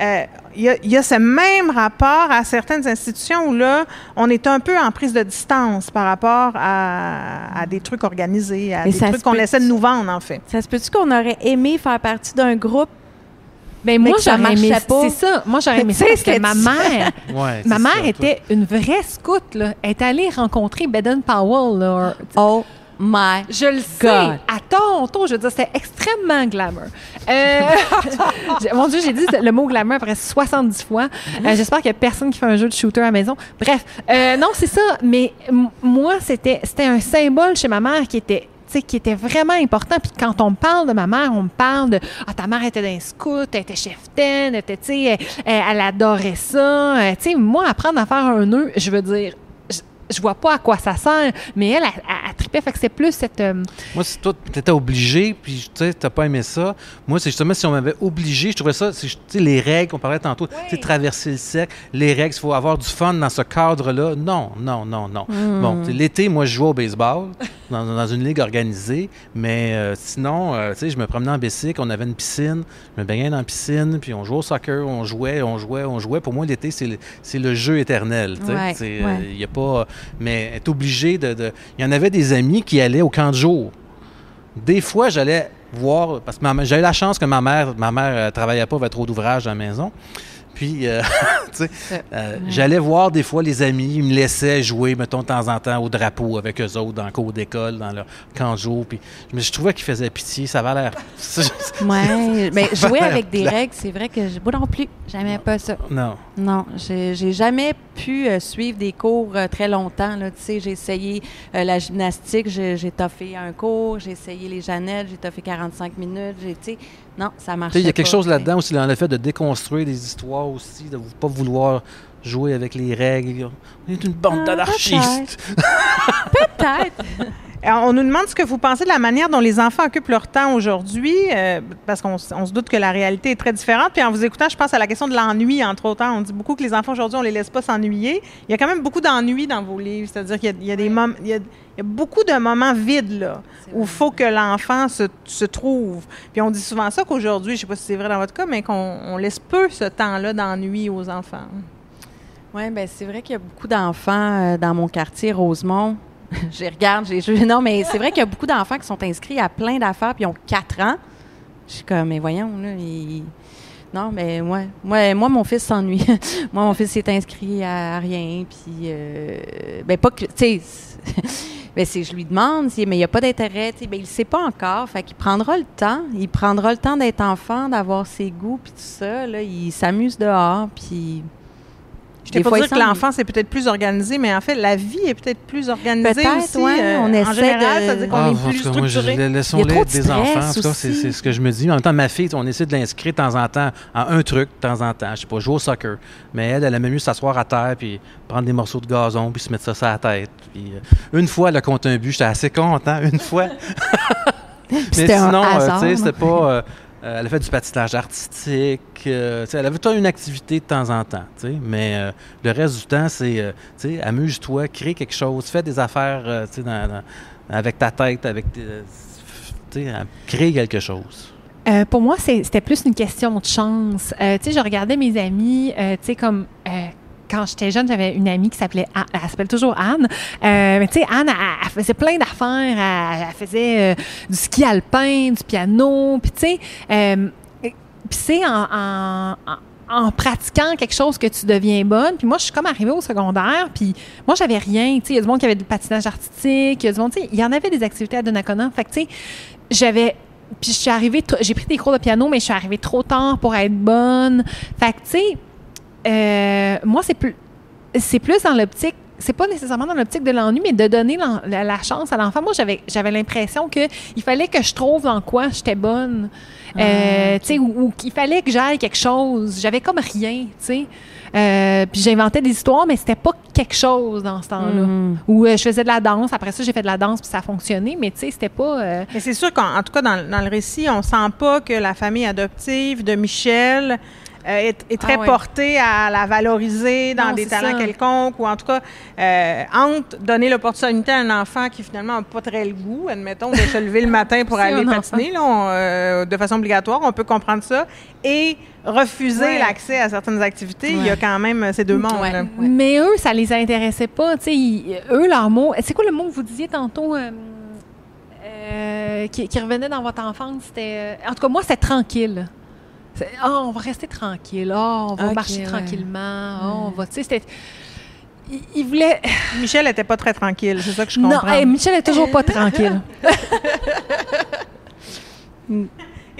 Speaker 2: euh, il y, a ce même rapport à certaines institutions où là, on est un peu en prise de distance par rapport à, des trucs organisés, à des trucs qu'on essaie de nous vendre, en fait.
Speaker 5: Ça se peut-tu qu'on aurait aimé faire partie d'un groupe
Speaker 4: ben moi, j'aurais aimé. C'est ça. Moi, j'aurais aimé ça parce que ma mère, ma mère était une vraie scout. Là. Elle est allée rencontrer Baden Powell. Là.
Speaker 5: Oh my
Speaker 4: Je le sais. À ton je veux dire, c'était extrêmement glamour. Euh, mon Dieu, j'ai dit le mot glamour après 70 fois. Euh, j'espère qu'il n'y a personne qui fait un jeu de shooter à la maison. Bref, euh, non, c'est ça. Mais moi, c'était un symbole chez ma mère qui était qui était vraiment important. Puis quand on parle de ma mère, on me parle de Ah, ta mère était d'un scout, elle était chef elle, était, elle, elle adorait ça. tu sais, moi, apprendre à faire un nœud, je veux dire, je vois pas à quoi ça sert, mais elle, a trippé. Fait que c'est plus cette. Euh,
Speaker 3: Moi, si toi, tu étais obligé, puis tu sais, t'as pas aimé ça, moi, c'est justement si on m'avait obligé, je trouvais ça, tu sais, les règles, on parlait tantôt, tu sais, traverser le cercle, les règles, il faut avoir du fun dans ce cadre-là. Non, non, non, non. Hmm. Bon, l'été, moi, je jouais au baseball dans, une ligue organisée, mais euh, sinon, euh, tu sais, je me promenais en bicycle, on avait une piscine, je me baignais dans la piscine, puis on jouait au soccer, on jouait, on jouait, on jouait. Pour moi, l'été, c'est le, le, jeu éternel. Tu sais, il n'y a pas mais être obligé de, Il y en avait des amis qui allaient au camp de jour. Des fois, j'allais voir, parce que j'avais la chance que ma mère, ma mère euh, travaillait pas, avait trop d'ouvrages à la maison. Puis, euh, tu sais, euh, j'allais voir des fois les amis, ils me laissaient jouer, mettons, de temps en temps au drapeau avec eux autres dans le cours d'école, dans leur camp de jour. Puis, mais je trouvais qu'ils faisaient pitié, ça avait l'air.
Speaker 5: oui, mais jouer avec des règles, c'est vrai que moi non plus, j'aimais pas ça.
Speaker 3: Non.
Speaker 5: Non, j'ai jamais pu euh, suivre des cours très longtemps. Tu sais, j'ai essayé la gymnastique, j'ai toffé un cours, j'ai essayé les Jeannettes, j'ai toffé 45 minutes, j'ai, tu sais, non, ça marche
Speaker 3: Il y a quelque chose là-dedans aussi, dans le fait de déconstruire des histoires aussi, de ne pas vouloir jouer avec les règles. On est une bande ah, d'anarchistes.
Speaker 5: Peut-être.
Speaker 2: on nous demande ce que vous pensez de la manière dont les enfants occupent leur temps aujourd'hui, euh, parce qu'on se doute que la réalité est très différente. Puis en vous écoutant, je pense à la question de l'ennui, entre autres. On dit beaucoup que les enfants aujourd'hui, on les laisse pas s'ennuyer. Il y a quand même beaucoup d'ennui dans vos livres, c'est-à-dire qu'il y, a des moments, il y a beaucoup de moments vides, là, où il faut que l'enfant se, se, trouve. Puis on dit souvent ça qu'aujourd'hui, je ne sais pas si c'est vrai dans votre cas, mais qu'on laisse peu ce temps-là d'ennui aux enfants.
Speaker 5: Oui, bien, c'est vrai qu'il y a beaucoup d'enfants euh, dans mon quartier, Rosemont. je regarde, j'ai Non, mais c'est vrai qu'il y a beaucoup d'enfants qui sont inscrits à plein d'affaires, puis ils ont quatre ans. Je suis comme, mais voyons, là, Non, mais moi, moi, moi, mon fils s'ennuie. moi, mon fils s'est inscrit à, rien, puis... Euh, ben, pas que... Tu sais ben, je lui demande, mais il n'y a pas d'intérêt, ben, il ne sait pas encore. Fait qu'il prendra le temps. Il prendra le temps d'être enfant, d'avoir ses goûts, puis tout ça. Là, il s'amuse dehors, puis
Speaker 2: je pas dire que l'enfance est peut-être plus organisée, mais en fait, la vie est peut-être plus organisée aussi. Euh, on essaie en général, de... ça veut dire qu'on ah, est plus structuré.
Speaker 3: Laissons-les des enfants. En tout cas, c'est ce que je me dis. En même temps, ma fille, on essaie de l'inscrire de temps en temps à un truc, de temps en temps. Je sais pas, jouer au soccer. Mais elle, elle aime mieux s'asseoir à terre puis prendre des morceaux de gazon puis se mettre ça sur la tête. Puis, euh, une fois, elle a compté un but. J'étais assez content. Une fois. mais sinon, euh, tu sais, c'était pas... Euh, elle a fait du patinage artistique. Euh, elle avait une activité de temps en temps. Mais euh, le reste du temps, c'est amuse-toi, crée quelque chose, fais des affaires avec ta tête, avec crée quelque chose.
Speaker 4: pour moi, c'était plus une question de chance. je regardais mes amis, comme quand j'étais jeune, j'avais une amie qui s'appelait Anne. Elle s'appelle toujours Anne. Euh, mais tu sais, Anne, elle, faisait plein d'affaires. Elle, faisait euh, du ski alpin, du piano. Puis tu sais, euh, en, pratiquant quelque chose que tu deviens bonne. Puis moi, je suis comme arrivée au secondaire, puis moi, j'avais rien. Il y a du monde qui avait du patinage artistique, il y a du monde, il y en avait des activités à Donnacona. Fait que, tu sais, j'avais puis je suis arrivée, j'ai pris des cours de piano, mais je suis arrivée trop tard pour être bonne. Fait que, tu sais, euh, moi, c'est plus, c'est plus dans l'optique c'est pas nécessairement dans l'optique de l'ennui, mais de donner la, la chance à l'enfant. Moi, j'avais, j'avais l'impression que il fallait que je trouve dans quoi j'étais bonne. Euh,
Speaker 5: Ah,
Speaker 4: tu sais, ou, ou qu'il fallait que j'aille quelque chose. J'avais comme rien, tu sais. Euh, puis j'inventais des histoires, mais c'était pas quelque chose dans ce temps-là. Ou euh, je faisais de la danse. Après ça, j'ai fait de la danse, puis ça a fonctionné. Mais tu sais, c'était pas. euh,
Speaker 2: Mais c'est sûr qu'en en tout cas, dans, dans le récit, on sent pas que la famille adoptive de Michel euh, est, est très
Speaker 4: Ah ouais.
Speaker 2: portée à la valoriser dans
Speaker 4: Non,
Speaker 2: des
Speaker 4: c'est
Speaker 2: talents
Speaker 4: ça.
Speaker 2: quelconques ou en tout cas, euh, entre donner l'opportunité à un enfant qui finalement n'a pas très le goût, admettons, de se lever le matin pour
Speaker 4: C'est
Speaker 2: aller patiner là, on, euh, de façon obligatoire, on peut comprendre ça, et refuser
Speaker 4: Ouais.
Speaker 2: l'accès à certaines activités, il y a quand même ces deux mondes.
Speaker 5: Ouais.
Speaker 2: là.
Speaker 4: Mais eux, ça les intéressait pas. Tu sais, ils- eux, leur mot. C'est quoi le mot que vous disiez tantôt euh, euh, qui, qui revenait dans votre enfance? C'était. euh, en tout cas, moi, c'était tranquille. Ah, on va rester tranquille. Ah, on va marcher
Speaker 5: ouais.
Speaker 4: tranquillement. Ah, on va. Tu sais, c'était. Il voulaient.
Speaker 2: Michel n'était pas très tranquille, c'est ça que je
Speaker 4: Non,
Speaker 2: comprends.
Speaker 4: hey, Michel est toujours pas tranquille.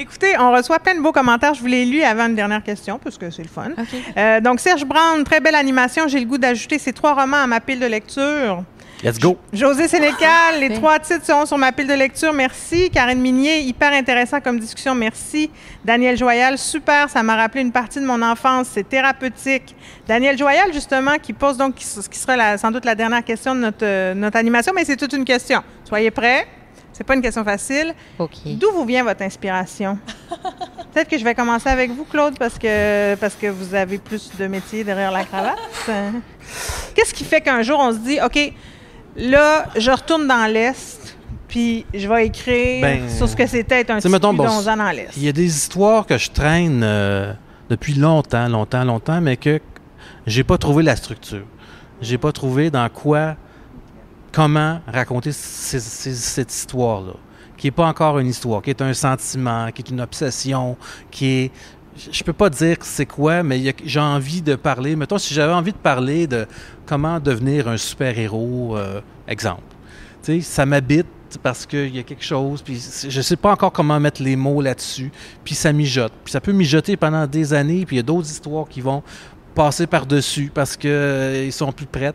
Speaker 2: Écoutez, on reçoit plein de beaux commentaires. Je vous les lu avant une dernière question, parce que c'est le fun. Euh, donc, Serge Brown, très belle animation. J'ai le goût d'ajouter ces trois romans à ma pile de lecture.
Speaker 3: Let's go.
Speaker 2: José Sénécal, les trois titres seront sur ma pile de lecture. Merci. Karine Minier, hyper intéressant comme discussion. Merci. Daniel Joyal, super. Ça m'a rappelé une partie de mon enfance. C'est thérapeutique. Daniel Joyal, justement, qui pose donc, qui, qui sera la- sans doute la dernière question de notre, euh, notre animation, mais c'est toute une question. Soyez prêts. C'est pas une question facile.
Speaker 5: OK.
Speaker 2: D'où vous vient votre inspiration? Peut-être que je vais commencer avec vous, Claude, parce que, parce que vous avez plus de métier derrière la cravate. Qu'est-ce qui fait qu'un jour, on se dit, OK, là, je retourne dans l'Est, puis je vais écrire
Speaker 3: Ben,
Speaker 2: sur ce que c'était être un petit
Speaker 3: mettons, bon,
Speaker 2: bidonzan dans l'Est?
Speaker 3: Il y a des histoires que je traîne euh, depuis longtemps, longtemps, longtemps, mais que j'ai pas trouvé la structure. J'ai pas trouvé dans quoi, comment raconter ces- ces- cette histoire-là, qui est pas encore une histoire, qui est un sentiment, qui est une obsession, qui est je- peux pas dire c'est quoi, mais j'ai envie de parler. Mettons, si j'avais envie de parler de comment devenir un super-héros, euh, exemple. Tu sais, ça m'habite parce qu'il y a quelque chose, puis je sais pas encore comment mettre les mots là-dessus, puis ça mijote. Puis ça peut mijoter pendant des années, puis il y a d'autres histoires qui vont passer par-dessus parce qu'ils sont plus prêtes.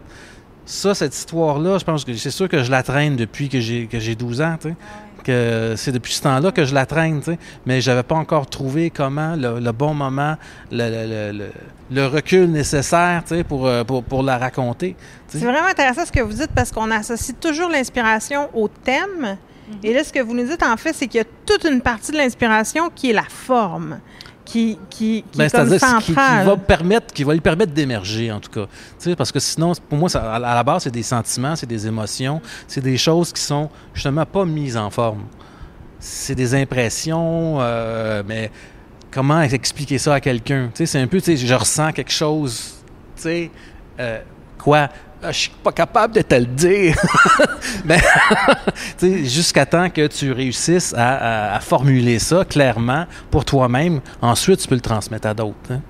Speaker 3: Ça, cette histoire-là, je pense que c'est sûr que je la traîne depuis que j'ai que j'ai 12 ans. Que c'est depuis ce temps-là que je la traîne, tu sais. Mais j'avais pas encore trouvé comment le, le bon moment, le, le- le- le- le recul nécessaire, tu sais, pour, euh, pour, pour la raconter. tu sais.
Speaker 2: C'est vraiment intéressant ce que vous dites parce qu'on associe toujours l'inspiration au thème. Et là, ce que vous nous dites, en fait, c'est qu'il y a toute une partie de l'inspiration qui est la forme, qui, qui, qui
Speaker 3: Ben,
Speaker 2: est comme
Speaker 3: c'est-à-dire qui, va permettre, qui va lui permettre d'émerger en tout cas. Tu sais, parce que sinon, pour moi, ça, à la base, c'est des sentiments, c'est des émotions, c'est des choses qui sont justement pas mises en forme. C'est des impressions, euh, mais comment expliquer ça à quelqu'un? C'est un peu, je ressens quelque chose. Tu sais, euh, quoi? Je suis pas capable de te le dire. Mais, tu sais, jusqu'à temps que tu réussisses à, à- à formuler ça clairement pour toi-même. Ensuite, tu peux le transmettre à d'autres. hein.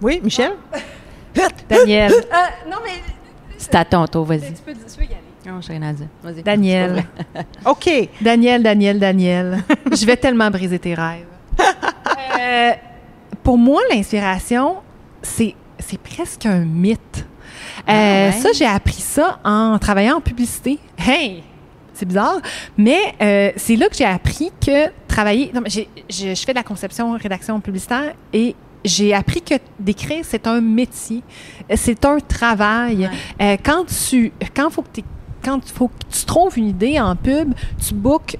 Speaker 2: Oui, Michel?
Speaker 4: Daniel. Euh, non, mais.
Speaker 5: C'est à ton tour, vas-y.
Speaker 4: Tu peux, tu peux y aller.
Speaker 5: Non, j'ai rien à dire. Vas-y.
Speaker 4: Daniel.
Speaker 2: OK.
Speaker 4: Daniel, Daniel, Daniel. Je vais tellement briser tes rêves. Euh, pour moi, l'inspiration, c'est, c'est presque un mythe. Euh,
Speaker 5: Ah ouais?
Speaker 4: Ça, j'ai appris ça en travaillant en publicité. Hey! C'est bizarre, mais euh, c'est là que j'ai appris que travailler. Non, mais j'ai- je, je fais de la conception, rédaction publicitaire et j'ai appris que d'écrire, c'est un métier, c'est un travail. Euh, quand tu, quand faut que quand il faut que tu trouves une idée en pub, tu bookes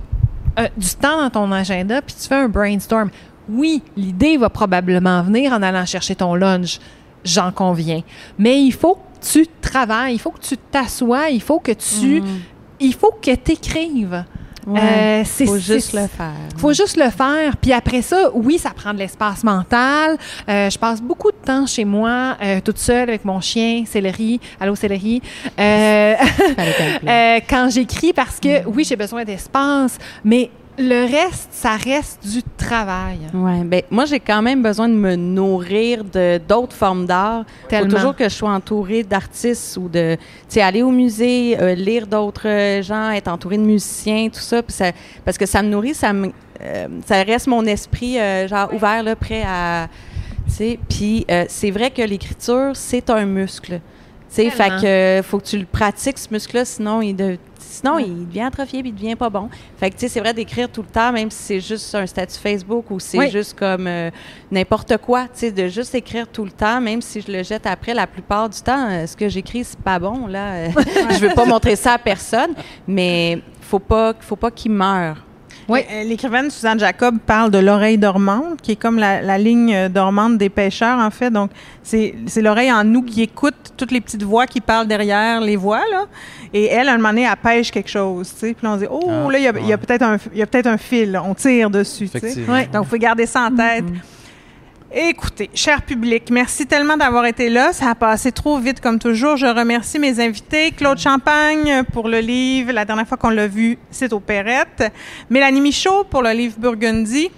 Speaker 4: euh, du temps dans ton agenda puis tu fais un brainstorm. Oui, l'idée va probablement venir en allant chercher ton lunch, j'en conviens. Mais il faut tu travailles, il faut que tu t'assoies, il faut que tu,
Speaker 5: Mhm.
Speaker 4: il faut que tu écrives.
Speaker 5: Ouais.
Speaker 4: Euh, c'est
Speaker 5: faut juste le faire.
Speaker 4: faut juste le faire. Puis après ça, oui, ça prend de l'espace mental. Euh, je passe beaucoup de temps chez moi, euh, toute seule avec mon chien, Céleri. Allô, Céleri. Quand j'écris, parce que oui, j'ai besoin d'espace, mais le reste, ça reste du travail.
Speaker 5: Ouais, ben moi j'ai quand même besoin de me nourrir de d'autres formes d'art. Faut
Speaker 4: Tellement.
Speaker 5: toujours que je sois entourée d'artistes ou de, tu sais, aller au musée, euh, lire d'autres euh, gens, être entourée de musiciens, tout ça, puis ça- parce que ça me nourrit, ça me, euh, ça reste mon esprit euh, genre ouvert là, prêt à, tu sais. Puis euh, c'est vrai que l'écriture c'est un muscle. Sais, fait que faut que tu le pratiques, ce muscle-là, sinon il, de- sinon,
Speaker 4: Ouais.
Speaker 5: il devient atrophié puis il devient pas bon. Fait que, tu sais, c'est vrai d'écrire tout le temps, même si c'est juste un statut Facebook ou c'est
Speaker 4: Oui.
Speaker 5: juste comme euh, n'importe quoi, tu sais, de juste écrire tout le temps, même si je le jette après, la plupart du temps, euh, ce que j'écris, c'est pas bon, là. je veux pas montrer ça à personne, mais faut pas, faut pas qu'il meure.
Speaker 2: Oui. Euh, L'écrivaine Suzanne Jacob parle de l'oreille dormante, qui est comme la, la ligne euh, dormante des pêcheurs, en fait. Donc, c'est c'est l'oreille en nous qui écoute toutes les petites voix qui parlent derrière les voix, là. Et elle, à un moment donné, elle pêche quelque chose, tu sais. Puis là, on dit, oh,
Speaker 3: Ah,
Speaker 2: là, il y a, il peut-être un, il y a peut-être un fil, là. on tire dessus, tu sais.
Speaker 4: Ouais.
Speaker 2: Donc, vous pouvez garder ça en tête. Écoutez, cher public, merci tellement d'avoir été là. Ça a passé trop vite comme toujours. Je remercie mes invités. Claude Champagne pour le livre. La dernière fois qu'on l'a vu, c'est au Perrette. Mélanie Michaud pour le livre Burgundy.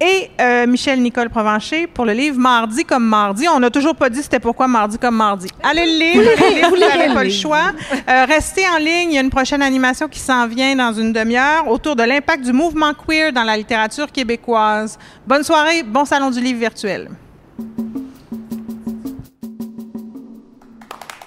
Speaker 2: Et euh, Michel Nicole Provencher pour le livre Mardi comme mardi. On n'a toujours pas dit c'était pourquoi Mardi comme mardi. Allez le lire, allez le lire, vous n'avez pas le choix. Euh, restez en ligne, il y a une prochaine animation qui s'en vient dans une demi-heure autour de l'impact du mouvement queer dans la littérature québécoise. Bonne soirée, bon salon du livre virtuel.